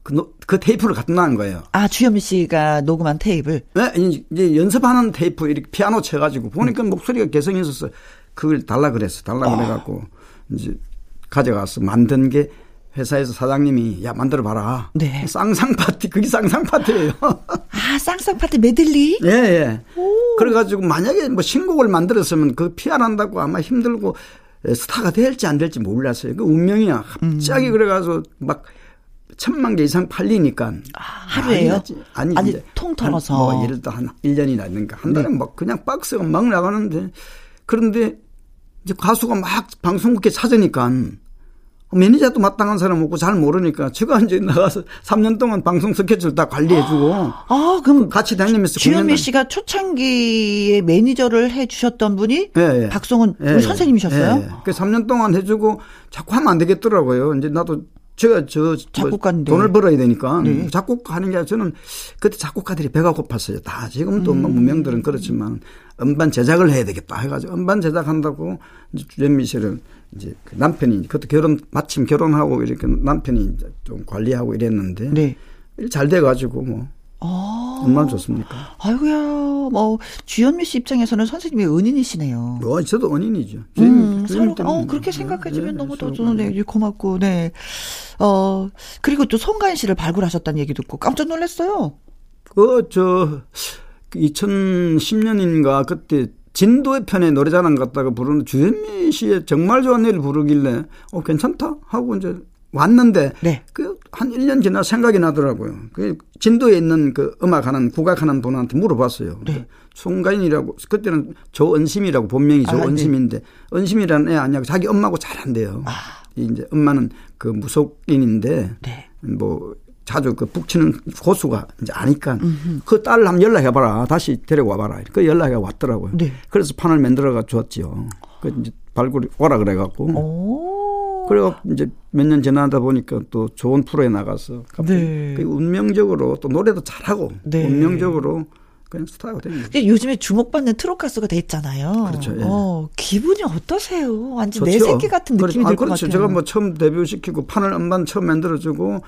Speaker 7: 그, 노- 그 테이프를 갖다 놓은 거예요.
Speaker 1: 아, 주현미 씨가 녹음한 테이프를.
Speaker 7: 네, 이제 연습하는 테이프 이렇게 피아노 쳐가지고 보니까 목소리가 개성이 있어서 그걸 달라 그랬어. 달라 그래갖고 이제 가져가서 만든 게 회사에서 사장님이 야 만들어 봐라.
Speaker 1: 네.
Speaker 7: 쌍쌍 파티 그게 쌍쌍 파티예요.
Speaker 1: 아, 쌍쌍 파티 메들리?
Speaker 7: 예, 예. 그래가지고 만약에 뭐 신곡을 만들었으면 그 피아난다고 아마 힘들고 스타가 될지 안 될지 몰랐어요. 그 운명이야. 갑자기
Speaker 1: 음.
Speaker 7: 그래가서 막 천만 개 이상 팔리니까.
Speaker 1: 하루에요?
Speaker 7: 아니, 아니,
Speaker 1: 아니,
Speaker 7: 이제
Speaker 1: 통틀어서.
Speaker 7: 뭐 예를 들어 한 1년이라든가 한 달에 막 그냥 박스가 막 나가는데 그런데 이제 가수가 막 방송국에 찾으니까 매니저도 마땅한 사람 없고 잘 모르니까 제가 이제 나가서 3년 동안 방송 스케줄 다 관리해주고
Speaker 1: 아, 그럼
Speaker 7: 같이 다니면서
Speaker 1: 주현미 씨가 초창기에 매니저를 해 주셨던 분이
Speaker 7: 예, 예.
Speaker 1: 박성훈
Speaker 7: 예,
Speaker 1: 우리
Speaker 7: 예.
Speaker 1: 선생님이셨어요?
Speaker 7: 예, 예. 그 3년 동안 해주고 자꾸 하면 안 되겠더라고요. 이제 나도 제가 저뭐
Speaker 1: 작곡가인데.
Speaker 7: 돈을 벌어야 되니까
Speaker 1: 네.
Speaker 7: 작곡하는 게 저는 그때 작곡가들이 배가 고팠어요. 다 지금도 뭐
Speaker 1: 음.
Speaker 7: 무명들은 그렇지만 음반 제작을 해야 되겠다 해가지고 음반 제작한다고 주현미 씨를 이제 그 남편이 그것도 결혼 마침 결혼하고 이렇게 남편이 이제 좀 관리하고 이랬는데
Speaker 1: 네.
Speaker 7: 잘 돼가지고 뭐
Speaker 1: 아.
Speaker 7: 얼마나 좋습니까?
Speaker 1: 아이고야, 뭐 주현미 씨 입장에서는 선생님의 은인이시네요.
Speaker 7: 뭐 저도 언인이죠.
Speaker 1: 음, 서로, 어, 그렇게
Speaker 7: 네,
Speaker 1: 생각해주면
Speaker 7: 네,
Speaker 1: 너무 더 저는 네, 고맙고, 네. 어, 그리고 또 송가인 씨를 발굴하셨다는 얘기 듣고 깜짝 놀랐어요.
Speaker 7: 그, 저, 2010년인가 그때 진도의 편에 노래자랑 갔다가 부르는 주현미 씨의 정말 좋은 일을 부르길래, 어, 괜찮다? 하고 이제 왔는데
Speaker 1: 네.
Speaker 7: 그한 1년 지나 생각이 나더라고요. 그 진도에 있는 그 음악하는 국악하는 분한테 물어봤어요.
Speaker 1: 네.
Speaker 7: 송가인이라고 그때는 조은심이라고 본명이
Speaker 1: 아, 네.
Speaker 7: 조은심인데 은심이라는 애 아니고 자기 엄마하고 잘한대요. 이제 엄마는 그 무속인인데
Speaker 1: 네.
Speaker 7: 뭐 자주 그 북치는 고수가 이제 아니까 그 딸을 한번 연락해봐라. 다시 데려와봐라. 그 연락이 왔더라고요.
Speaker 1: 네.
Speaker 7: 그래서 판을 만들어가 줬지요. 그 이제 발굴이 오라 그래갖고.
Speaker 1: 오.
Speaker 7: 그래갖고 이제 몇 년 지나다 보니까 또 좋은 프로에 나가서
Speaker 1: 네.
Speaker 7: 그 운명적으로 또 노래도 잘하고
Speaker 1: 네.
Speaker 7: 운명적으로 그냥 스타가.
Speaker 1: 근데 요즘에 주목받는 트롯 가수가 돼 있잖아요.
Speaker 7: 그렇죠, 예.
Speaker 1: 어, 기분이 어떠세요? 완전 내
Speaker 7: 좋죠.
Speaker 1: 새끼 같은
Speaker 7: 그래-
Speaker 1: 느낌이
Speaker 7: 아,
Speaker 1: 들것
Speaker 7: 그렇죠.
Speaker 1: 같아요.
Speaker 7: 제가 뭐 처음 데뷔시키고 판을 음반 처음 만들어주고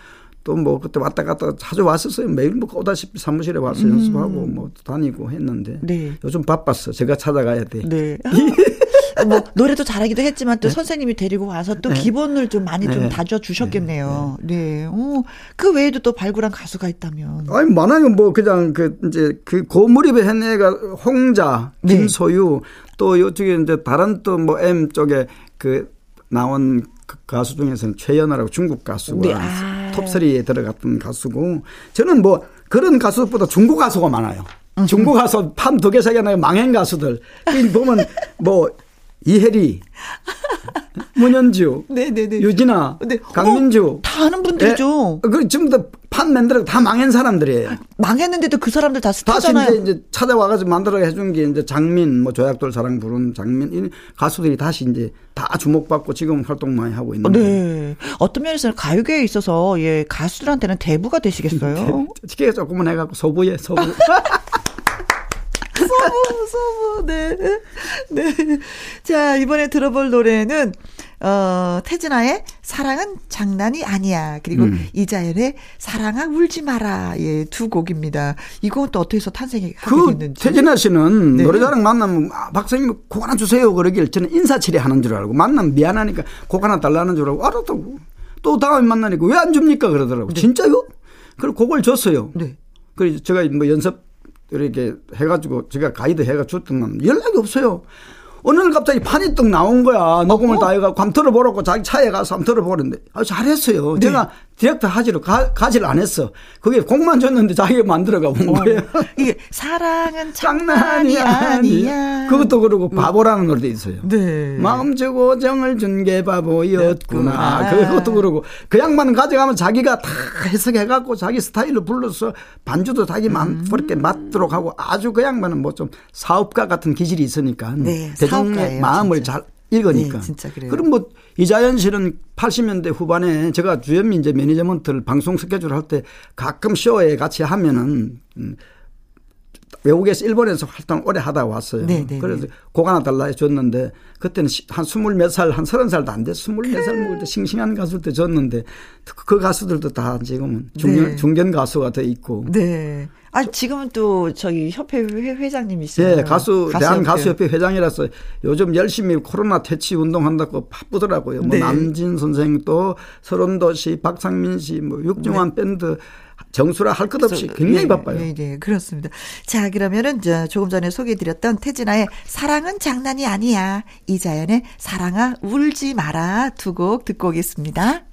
Speaker 7: 또 뭐 그때 왔다 갔다 자주 왔었어요. 매일 뭐 오다시피 사무실에 와서 연습하고 뭐 다니고 했는데
Speaker 1: 음. 네.
Speaker 7: 요즘 바빴어. 제가 찾아가야 돼.
Speaker 1: 네. 아, 뭐 노래도 잘하기도 했지만 또 선생님이 데리고 와서 또 기본을 좀 많이 좀
Speaker 7: 네.
Speaker 1: 다져 주셨겠네요. 네. 어, 그 외에도 또 발굴한 가수가 있다면.
Speaker 7: 아니 많아요. 뭐 그냥 그 이제 그 고무립의 hen내가 홍자,
Speaker 1: 네.
Speaker 7: 김소유 또 요쪽에 이제 다른 또 뭐 M 쪽에 그 나온 그 가수 중에서는 최연아라고 중국 가수가
Speaker 1: 네, 아.
Speaker 7: 톱3에 들어갔던 가수고 저는 뭐 그런 가수보다 중국 가수가 많아요.
Speaker 1: 음.
Speaker 7: 중국 가수 판두개 세개 나요 망한 가수들. 이 보면 뭐 이혜리, 문현주,
Speaker 1: 네네네.
Speaker 7: 유진아,
Speaker 1: 네.
Speaker 7: 강민주.
Speaker 1: 어, 다 아는 분들이죠.
Speaker 7: 예. 그 지금 다판 만들어 다 망한 사람들이에요.
Speaker 1: 망했는데도 그 사람들 다
Speaker 7: 다시
Speaker 1: 스타잖아요.
Speaker 7: 이제, 이제 찾아와가지고 만들어 해준 게 이제 장민, 뭐 조약돌 사랑 부른 장민, 이 가수들이 다시 이제 다 주목받고 지금 활동 많이 하고
Speaker 1: 어,
Speaker 7: 있는데.
Speaker 1: 네. 어떤 면에서는 가요계에 있어서 예, 가수들한테는 대부가 되시겠어요.
Speaker 7: 기계가 조금만 해갖고 소부에 소부.
Speaker 1: 서브, 서브, 네. 네. 자, 이번에 들어볼 노래는, 어, 태진아의 사랑은 장난이 아니야. 그리고
Speaker 7: 음.
Speaker 1: 이자연의 사랑아 울지 마라. 예, 두 곡입니다. 이건 또 어떻게 해서 탄생하게
Speaker 7: 그
Speaker 1: 됐는지.
Speaker 7: 태진아 씨는
Speaker 1: 네.
Speaker 7: 노래자랑 만나면 아, 박사님 곡 하나 주세요 그러길 저는 인사치레 하는 줄 알고 만나면 미안하니까 곡 하나 달라는 줄 알고 알았다고 또 다음에 만나니까 왜 안 줍니까 그러더라고 진짜요? 그리고 곡을 줬어요.
Speaker 1: 네.
Speaker 7: 그래서 제가 뭐 연습 이렇게 해가지고 제가 가이드 해가 줬더만 연락이 없어요. 어느 날 갑자기 판이 떡 나온 거야. 녹음을 다 해가지고 한번 들어보라고 자기 차에 가서 한번 들어보는데 아, 잘했어요. 제가 디렉터 하지로 가, 가지를 안 했어. 그게 곡만 줬는데 자기가 만들어가 본 거예요.
Speaker 1: 이게 사랑은
Speaker 7: 장난이
Speaker 1: 아니야.
Speaker 7: 그것도 그러고 바보라는 노래도 있어요.
Speaker 1: 네.
Speaker 7: 마음 주고 정을 준 게 바보였구나.
Speaker 1: 였구나.
Speaker 7: 그것도 그러고 그 양반은 가져가면 자기가 다 해석해갖고 자기 스타일로 불러서 반주도 자기 마음
Speaker 1: 음.
Speaker 7: 그렇게 맞도록 하고 아주 그 양반은 뭐 좀 사업가 같은 기질이 있으니까
Speaker 1: 네,
Speaker 7: 대중의 마음을. 잘 읽으니까.
Speaker 1: 네, 진짜 그래요.
Speaker 7: 그럼 뭐 이자연 씨는 80년대 후반에 제가 주현미 이제 매니지먼트를 방송 스케줄 할 때 가끔 쇼에 같이 하면은 음, 외국에서 일본에서 활동 오래 하다 왔어요.
Speaker 1: 네, 네,
Speaker 7: 그래서
Speaker 1: 네.
Speaker 7: 곡 하나 달라 해줬는데 그때는 시- 한 스물 몇 살, 한 서른 살도 안 돼. 스물 네살 먹을 때 싱싱한 가수일 때 줬는데 그- 그 가수들도 다 지금은 중견,
Speaker 1: 네.
Speaker 7: 중견 가수가 돼 있고.
Speaker 1: 네. 아, 지금은 또 저희 협회 회- 회장님이시죠.
Speaker 7: 예, 가수, 대한
Speaker 1: 가수협회.
Speaker 7: 가수협회 회장이라서 요즘 열심히 코로나 퇴치 운동한다고 바쁘더라고요. 뭐
Speaker 1: 네.
Speaker 7: 남진 선생 또 서른도 씨, 박상민 씨, 뭐 육중한 밴드 정수라 할 것 없이 굉장히
Speaker 1: 네,
Speaker 7: 바빠요.
Speaker 1: 네, 네, 그렇습니다. 자, 그러면은 저 조금 전에 소개해드렸던 태진아의 사랑은 장난이 아니야. 이자연의 사랑아 울지 마라 두 곡 듣고 오겠습니다.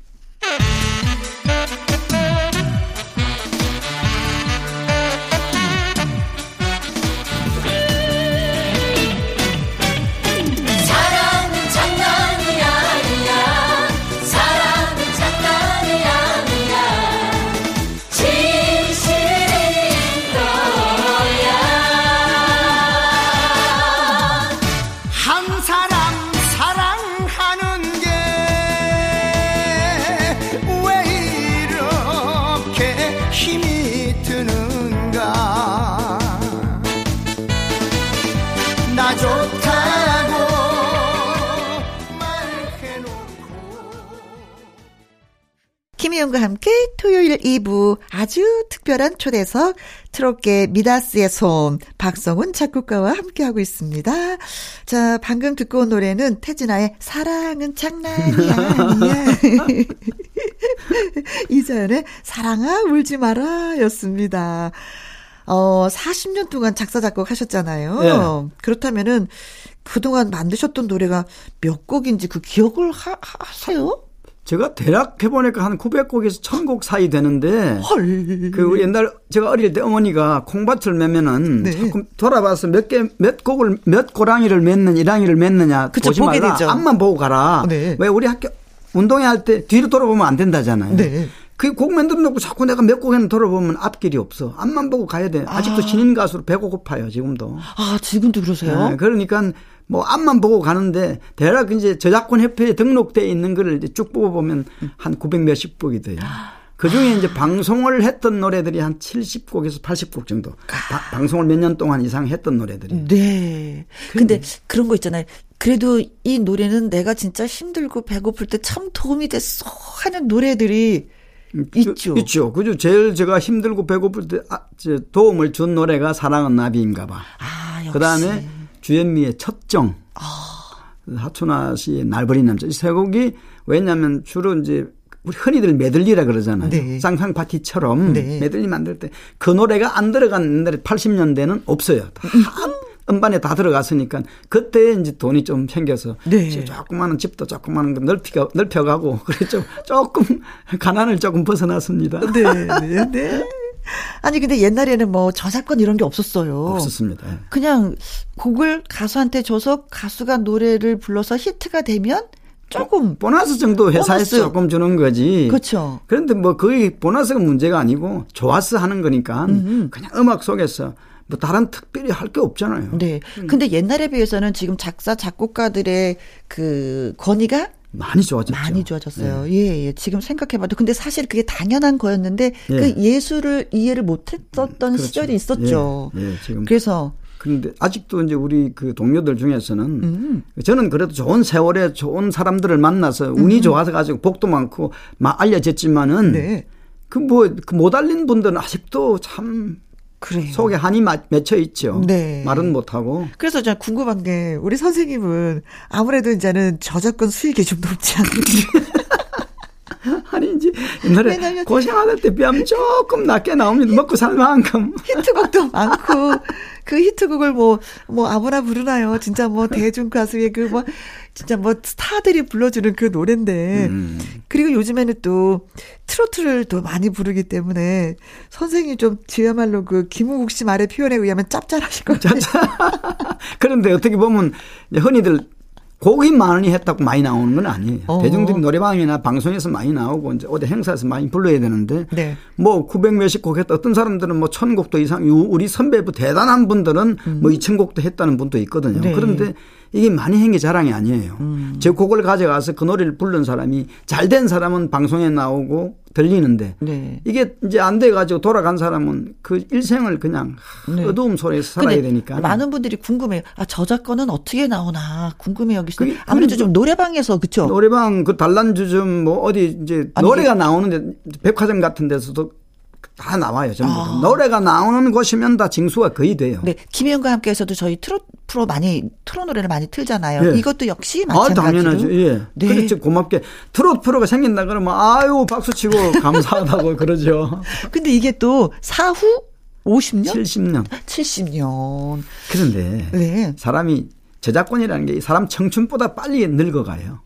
Speaker 1: 아주 특별한 초대석 트롯계 미다스의 손 박성훈 작곡가와 함께하고 있습니다. 자, 방금 듣고 온 노래는 태진아의 사랑은 장난이 아니야. 이자연의 사랑아 울지 마라 였습니다. 어, 40년 동안 작사, 작곡 하셨잖아요.
Speaker 7: 예.
Speaker 1: 그렇다면은 그동안 만드셨던 노래가 몇 곡인지 그 기억을 하, 하세요?
Speaker 7: 제가 대략 해보니까 한 900곡에서 1000곡 사이 되는데
Speaker 1: 헐.
Speaker 7: 그 옛날 제가 어릴 때 어머니가 콩밭을 매면은
Speaker 1: 네.
Speaker 7: 조금 돌아봐서 몇 개 몇 곡을 몇 고랑이를 맺는 이랑이를 맺느냐
Speaker 1: 그쵸,
Speaker 7: 보지
Speaker 1: 보게
Speaker 7: 말라
Speaker 1: 되죠.
Speaker 7: 앞만 보고 가라.
Speaker 1: 네.
Speaker 7: 왜 우리 학교 운동회 할 때 뒤로 돌아보면 안 된다잖아요.
Speaker 1: 네.
Speaker 7: 그 곡 만들어 놓고 자꾸 내가 몇 곡에는 돌아보면 앞길이 없어. 앞만 보고 가야 돼. 아직도 신인 가수로 배고파요 지금도.
Speaker 1: 아, 지금도 그러세요?
Speaker 7: 네, 그러니까 뭐 앞만 보고 가는데 대략 이제 저작권 협회에 등록돼 있는 거를 이제 쭉 뽑아보면 한 900 몇십 곡이 돼요. 그 중에 이제 방송을 했던 노래들이 한 70곡에서 80곡 정도. 바- 방송을 몇 년 동안 이상 했던 노래들이.
Speaker 1: 네. 근데 그런 거 있잖아요. 그래도 이 노래는 내가 진짜 힘들고 배고플 때 참 도움이 됐어 하는 노래들이 있죠.
Speaker 7: 그, 있죠. 그죠. 제일 제가 힘들고 배고플 때 아, 저 도움을 준 노래가 사랑은 나비인가 봐.
Speaker 1: 아, 역시.
Speaker 7: 그 다음에 주현미의 첫정. 하춘아 씨의 날 버린 남자. 이 세 곡이 왜냐하면 주로 이제 우리 흔히들 메들리라 그러잖아요.
Speaker 1: 네.
Speaker 7: 쌍쌍 파티처럼
Speaker 1: 네.
Speaker 7: 메들리 만들 때 그 노래가 안 들어간 옛날에 80년대는 없어요. 다 음반에 다 들어갔으니까 그때 이제 돈이 좀 생겨서
Speaker 1: 네.
Speaker 7: 조그마한 집도 조그마한 거 넓히가 넓혀가고 그래 좀 조금 가난을 조금 벗어났습니다.
Speaker 1: 네, 네, 네. 아니 근데 옛날에는 뭐 저작권 이런 게 없었어요.
Speaker 7: 없었습니다. 예.
Speaker 1: 그냥 곡을 가수한테 줘서 가수가 노래를 불러서 히트가 되면 조금
Speaker 7: 보너스 정도 회사에서
Speaker 1: 보너스.
Speaker 7: 조금 주는 거지.
Speaker 1: 그렇죠.
Speaker 7: 그런데 뭐 거의 보너스가 문제가 아니고 좋아서 하는 거니까 그냥 음악 속에서 뭐 다른 특별히 할 게 없잖아요.
Speaker 1: 네. 근데 옛날에 비해서는 지금 작사 작곡가들의 그 권위가
Speaker 7: 많이 좋아졌죠.
Speaker 1: 많이 좋아졌어요. 예, 예. 지금 생각해봐도 근데 사실 그게 당연한 거였는데
Speaker 7: 예.
Speaker 1: 그 예술을 이해를 못했었던
Speaker 7: 그렇죠.
Speaker 1: 시절이 있었죠.
Speaker 7: 예, 예, 지금
Speaker 1: 그래서
Speaker 7: 그런데 아직도 이제 우리 그 동료들 중에서는
Speaker 1: 음.
Speaker 7: 저는 그래도 좋은 세월에 좋은 사람들을 만나서 운이 좋아서 가지고 복도 많고 막 알려졌지만은
Speaker 1: 네.
Speaker 7: 그뭐그 못 알린 분들은 아직도 참
Speaker 1: 그래요.
Speaker 7: 속에 한이 마- 맺혀 있죠.
Speaker 1: 네.
Speaker 7: 말은 못 하고.
Speaker 1: 그래서 저 궁금한 게 우리 선생님은 아무래도 이제는 저작권 수익이 좀 높지 않는지.
Speaker 7: 아니 이제 옛날에 고생하던 때 비하면 조금 낮게 나옵니다. 먹고 살 만큼.
Speaker 1: 히트곡도 많고 그 히트곡을 뭐뭐 아무나 부르나요? 진짜 뭐 대중 가수의 그 뭐 진짜 뭐 스타들이 불러주는 그 노래인데
Speaker 7: 음.
Speaker 1: 그리고 요즘에는 또 트로트를 또 많이 부르기 때문에 선생님 좀 지야말로 그 김우국 씨 말의 표현에 의하면 짭짤하실 것 같아요.
Speaker 7: 그런데 어떻게 보면 흔히들 곡이 많이 했다고 많이 나오는 건 아니에요.
Speaker 1: 어.
Speaker 7: 대중들이 노래방이나 방송에서 많이 나오고 이제 어디 행사에서 많이 불러야 되는데
Speaker 1: 네.
Speaker 7: 뭐 900 몇십 곡 했다. 어떤 사람들은 뭐 1000곡도 이상 유- 우리 선배 뭐 대단한 분들은 뭐 2000곡도 했다는 분도 있거든요.
Speaker 1: 음. 네. 음.
Speaker 7: 그런데 이게 많이 한 게 자랑이 아니에요. 제 곡을 가져가서 그 노래를 부른 사람이 잘 된 사람은 방송에 나오고 들리는데
Speaker 1: 네.
Speaker 7: 이게 이제 안 돼 가지고 돌아간 사람은 그 일생을 그냥
Speaker 1: 네.
Speaker 7: 어두움 속에서 살아야 되니까.
Speaker 1: 많은 분들이 궁금해요. 아 저작권은 어떻게 나오나 궁금해 여기서 아무래도 좀 노래방에서 그쵸?
Speaker 7: 노래방 그 단란주점 뭐 어디 이제 노래가 나오는데 백화점 같은 데서도 다 나와요 전부 다.
Speaker 1: 아.
Speaker 7: 노래가 나오는 곳이면 다 징수가 거의 돼요.
Speaker 1: 네, 김혜영과 함께해서도 저희 트롯 프로 많이 트롯 노래를 많이 틀잖아요.
Speaker 7: 예.
Speaker 1: 이것도 역시
Speaker 7: 아
Speaker 1: 마찬가지로.
Speaker 7: 당연하죠. 예.
Speaker 1: 네.
Speaker 7: 그렇죠 고맙게 트롯 프로가 생긴다 그러면 아유 박수 치고 감사하다고 그러죠.
Speaker 1: 근데 이게 또 사후 50년,
Speaker 7: 70년.
Speaker 1: 70년.
Speaker 7: 그런데
Speaker 1: 네.
Speaker 7: 사람이 저작권이라는 게 사람 청춘보다 빨리 늙어가요.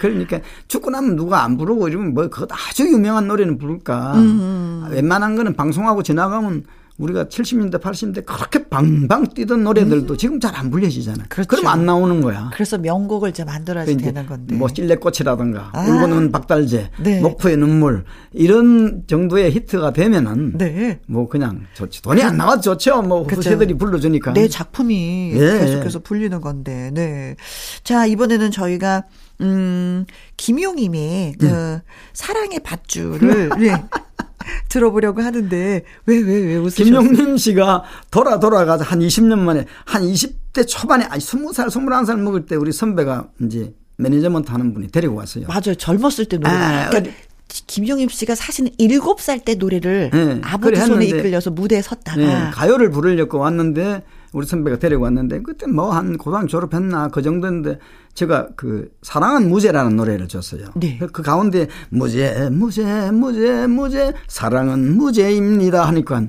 Speaker 7: 그러니까 죽고 나면 누가 안 부르고 이러면 뭐 그것 아주 유명한 노래는 부를까.
Speaker 1: 음.
Speaker 7: 웬만한 거는 방송하고 지나가면 우리가 70년대 80년대 그렇게 방방 뛰던 노래들도 지금 잘 안 불려지잖아.
Speaker 1: 음. 그렇죠.
Speaker 7: 그럼 안 나오는 거야.
Speaker 1: 그래서 명곡을 이제 만들어야
Speaker 7: 이제
Speaker 1: 되는 건데.
Speaker 7: 뭐 찔레꽃이라든가
Speaker 1: 아.
Speaker 7: 울고 눈 박달재,
Speaker 1: 네.
Speaker 7: 목포의 눈물 이런 정도의 히트가 되면은
Speaker 1: 네.
Speaker 7: 뭐 그냥 좋지. 돈이 안 나와도 좋죠. 뭐
Speaker 1: 그죠.
Speaker 7: 후세들이 불러주니까.
Speaker 1: 내 작품이
Speaker 7: 예.
Speaker 1: 계속해서 불리는 건데, 네. 자, 이번에는 저희가, 음, 김용임의 그, 사랑의 밧줄을, 예. 들어보려고 하는데, 왜, 왜, 왜 웃으셨어요?
Speaker 7: 김용임 씨가 돌아 돌아가서 한 20년 만에 한 20대 초반에 아니 20살, 21살 먹을 때 우리 선배가 이제 매니지먼트 하는 분이 데리고 왔어요.
Speaker 1: 맞아요. 젊었을 때 노래.
Speaker 7: 아,
Speaker 1: 그러니까 김용임 씨가 사실은 7살 때 노래를
Speaker 7: 네,
Speaker 1: 아버지
Speaker 7: 그래
Speaker 1: 손에 이끌려서 무대에 섰다가
Speaker 7: 네, 가요를 부르려고 왔는데 우리 선배가 데리고 왔는데 그때 뭐 한 고등학교 졸업했나 그 정도인데 제가 그 사랑은 무죄라는 노래를 줬어요.
Speaker 1: 네.
Speaker 7: 그 가운데 무죄 무죄 무죄 무죄 사랑은 무죄입니다 하니까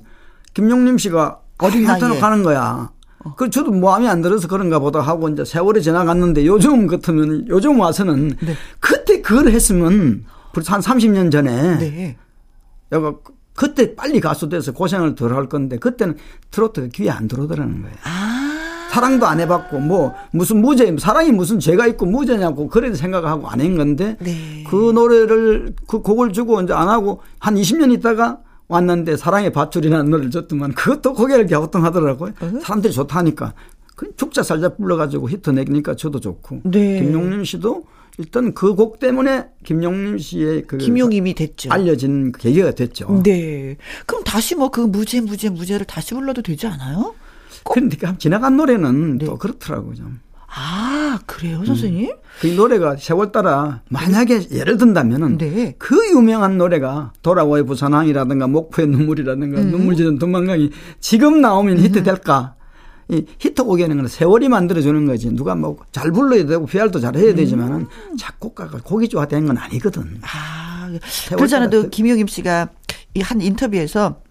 Speaker 7: 김용림 씨가
Speaker 1: 어린
Speaker 7: 나타나
Speaker 1: 나이에.
Speaker 7: 가는 거야. 그 저도 마음에 안 들어서 그런가 보다 하고 이제 세월이 지나갔는데 요즘 같으면 요즘 와서는
Speaker 1: 네.
Speaker 7: 그때 그걸 했으면 벌써 한 30년 전에
Speaker 1: 네.
Speaker 7: 내가 그- 그때 빨리 가수 돼서 고생을 덜 할 건데 그때는 트로트가 귀에 안 들어오더라는 거예요.
Speaker 1: 아,
Speaker 7: 사랑도 안 해봤고 뭐 무슨 무죄 사랑이 무슨 죄가 있고 무죄냐고 그래 생각하고 안 한 건데
Speaker 1: 네.
Speaker 7: 그 노래를 그 곡을 주고 이제 안 하고 한 20년 있다가 왔는데 사랑의 밧줄이라는 노래를 줬더만 그것도 고개를 갸우뚱하더라고요. 사람들이 좋다니까. 그 죽자 살자 불러가지고 히트 내니까 저도 좋고.
Speaker 1: 네.
Speaker 7: 김용림 씨도 일단 그 곡 때문에 김용림 씨의 그
Speaker 1: 김용임이 됐죠.
Speaker 7: 알려진 계기가 됐죠.
Speaker 1: 네. 그럼 다시 뭐 그 무죄, 무죄, 무죄를 다시 불러도 되지 않아요?
Speaker 7: 그러니까 지나간 노래는
Speaker 1: 네.
Speaker 7: 또 그렇더라고요. 좀.
Speaker 1: 아, 그래요, 선생님?
Speaker 7: 그 노래가 세월 따라 만약에 예를 든다면은
Speaker 1: 네.
Speaker 7: 그 유명한 노래가 돌아와의 부산항이라든가 목포의 눈물이라든가
Speaker 1: 음.
Speaker 7: 눈물 지는 동방강이 지금 나오면 히트 될까? 이 히트곡에는 그냥 세월이 만들어주는 거지. 누가 뭐 잘 불러야 되고 PR도 잘 해야 되지만은 작곡가가 좋아 되는 건 아니거든.
Speaker 1: 아, 그렇잖아요. 또 김용임 씨가 이 한 인터뷰에서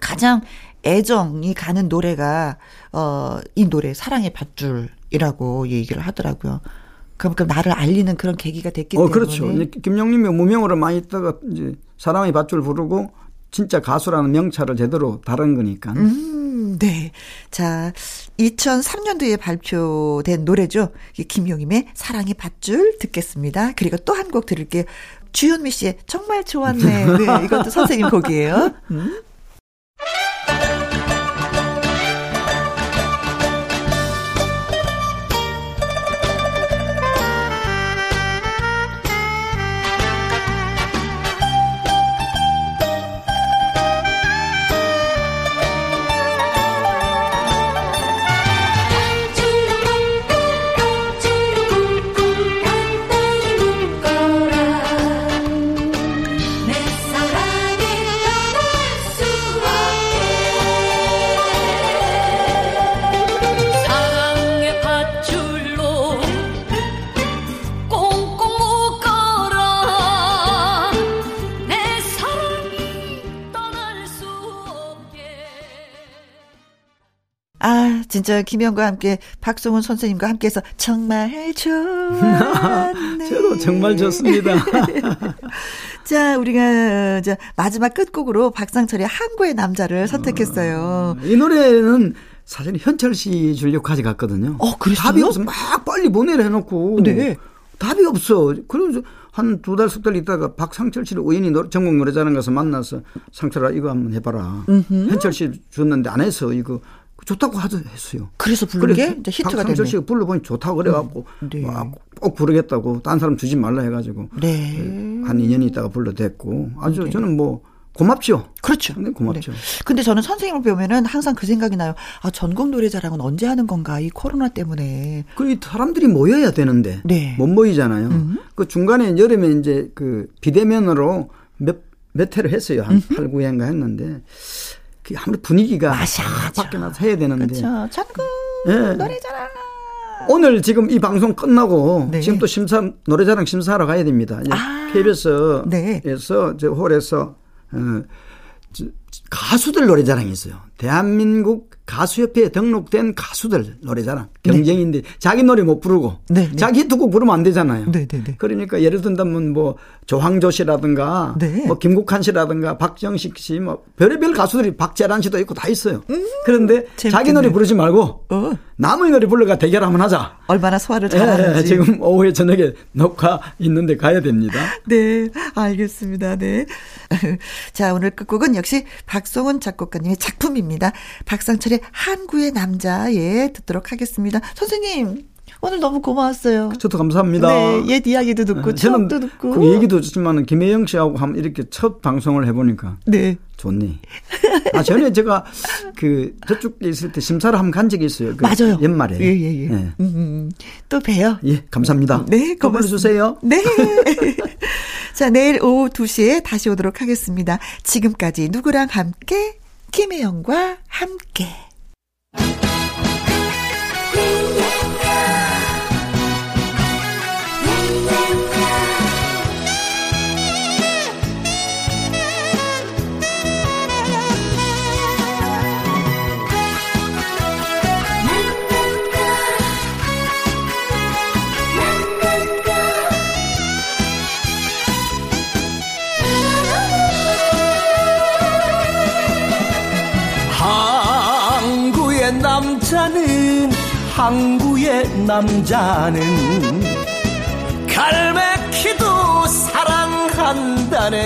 Speaker 1: 가장 애정이 가는 노래가 어, 이 노래 사랑의 밧줄이라고 얘기를 하더라고요. 그러니까 나를 알리는 그런 계기가 됐기
Speaker 7: 어,
Speaker 1: 때문에.
Speaker 7: 그렇죠. 이제 김용림이 무명으로 많이 있다가 이제 사랑의 밧줄 부르고 진짜 가수라는 명찰을 제대로 다른 거니까.
Speaker 1: 음, 네. 자, 2003년도에 발표된 노래죠. 이 김용임의 사랑의 밧줄 듣겠습니다. 그리고 또 한 곡 들을게요. 주현미 씨의 정말 좋았네. 네, 이것도 선생님 곡이에요. 음. 진짜 김영과 함께 박송훈 선생님과 함께해서 정말 좋았네.
Speaker 7: 저도 정말 좋습니다.
Speaker 1: 자, 우리가 자 마지막 끝곡으로 박상철의 항구의 남자를 선택했어요.
Speaker 7: 이 노래는 사실 현철 씨 주려고 가져갔거든요.
Speaker 1: 어, 그랬어요?
Speaker 7: 답이 없어. 막 빨리 보내려 해놓고.
Speaker 1: 네.
Speaker 7: 답이 없어. 그래서 한 두 달, 석 달 있다가 박상철 씨를 우연히 노- 전국 노래자랑 가서 만나서 상철아, 이거 한번 해봐라. 현철 씨 줬는데 안 해서 이거 좋다고 하더 했어요.
Speaker 1: 그래서 부른 게 이제 히트가 됐네.
Speaker 7: 씨가 불러보니 좋다고 그래갖고
Speaker 1: 네.
Speaker 7: 와, 꼭 부르겠다고 딴 사람 주지 말라 해가지고
Speaker 1: 네.
Speaker 7: 한 2년 있다가 불러댔고 아주 저는 뭐 고맙죠.
Speaker 1: 그렇죠.
Speaker 7: 상당히 고맙죠.
Speaker 1: 네. 근데 저는 선생님을 보면은 항상 그 생각이 나요. 아, 전국 노래자랑은 언제 하는 건가? 이 코로나 때문에.
Speaker 7: 그 사람들이 모여야 되는데
Speaker 1: 네.
Speaker 7: 못 모이잖아요. 그 중간에 여름에 이제 그 비대면으로 몇, 몇 회를 했어요. 한 8, 9회인가 했는데 그 아무리 분위기가
Speaker 1: 맞아,
Speaker 7: 막
Speaker 1: 맞아.
Speaker 7: 밖에 나서 해야 되는데
Speaker 1: 그렇죠. 전국
Speaker 7: 예.
Speaker 1: 노래자랑.
Speaker 7: 오늘 지금 이 방송 끝나고
Speaker 1: 네.
Speaker 7: 지금 또 심사 노래자랑 심사하러 가야 됩니다.
Speaker 1: 아.
Speaker 7: KBS에서
Speaker 1: 네.
Speaker 7: 저 홀에서 어, 저, 가수들 노래자랑이 있어요. 대한민국 가수협회에 등록된 가수들 노래자랑 경쟁인데 자기 노래 못 부르고
Speaker 1: 네, 네.
Speaker 7: 자기 히트곡 부르면 안 되잖아요.
Speaker 1: 네, 네, 네.
Speaker 7: 그러니까 예를 든다면 뭐 조항조 씨라든가
Speaker 1: 네.
Speaker 7: 뭐 김국한 씨라든가 박정식 씨 뭐 별의별 가수들이 박재란 씨도 있고 다 있어요. 그런데 자기
Speaker 1: 음, 재밌겠네요.
Speaker 7: 노래 부르지 말고
Speaker 1: 어.
Speaker 7: 남의 노래 불러가 대결 한번 하자.
Speaker 1: 얼마나 소화를
Speaker 7: 예,
Speaker 1: 잘하는지.
Speaker 7: 예, 지금 오후에 저녁에 녹화 있는데 가야 됩니다.
Speaker 1: 네, 알겠습니다. 네. 자, 오늘 끝곡은 역시 박성훈 작곡가님의 작품입니다. 박상철의 한구의 남자, 예, 듣도록 하겠습니다. 선생님, 오늘 너무 고마웠어요.
Speaker 7: 저도 감사합니다.
Speaker 1: 네, 옛 이야기도 듣고,
Speaker 7: 예, 저는
Speaker 1: 추억도 듣고.
Speaker 7: 그 얘기도 좋지만 김혜영 씨하고 한번 이렇게 첫 방송을 해보니까
Speaker 1: 네.
Speaker 7: 좋네. 아, 전에 제가 그 저쪽에 있을 때 심사를 한번 간 적이 있어요. 그
Speaker 1: 맞아요.
Speaker 7: 연말에.
Speaker 1: 예, 예, 예. 음, 음. 또 봬요.
Speaker 7: 예, 감사합니다.
Speaker 1: 네,
Speaker 7: 또
Speaker 1: 고맙습니다.
Speaker 7: 불러주세요.
Speaker 1: 네. 자, 내일 오후 2시에 다시 오도록 하겠습니다. 지금까지 누구랑 함께? 김혜영과 함께.
Speaker 8: 항구의 남자는 갈매기도 사랑한다네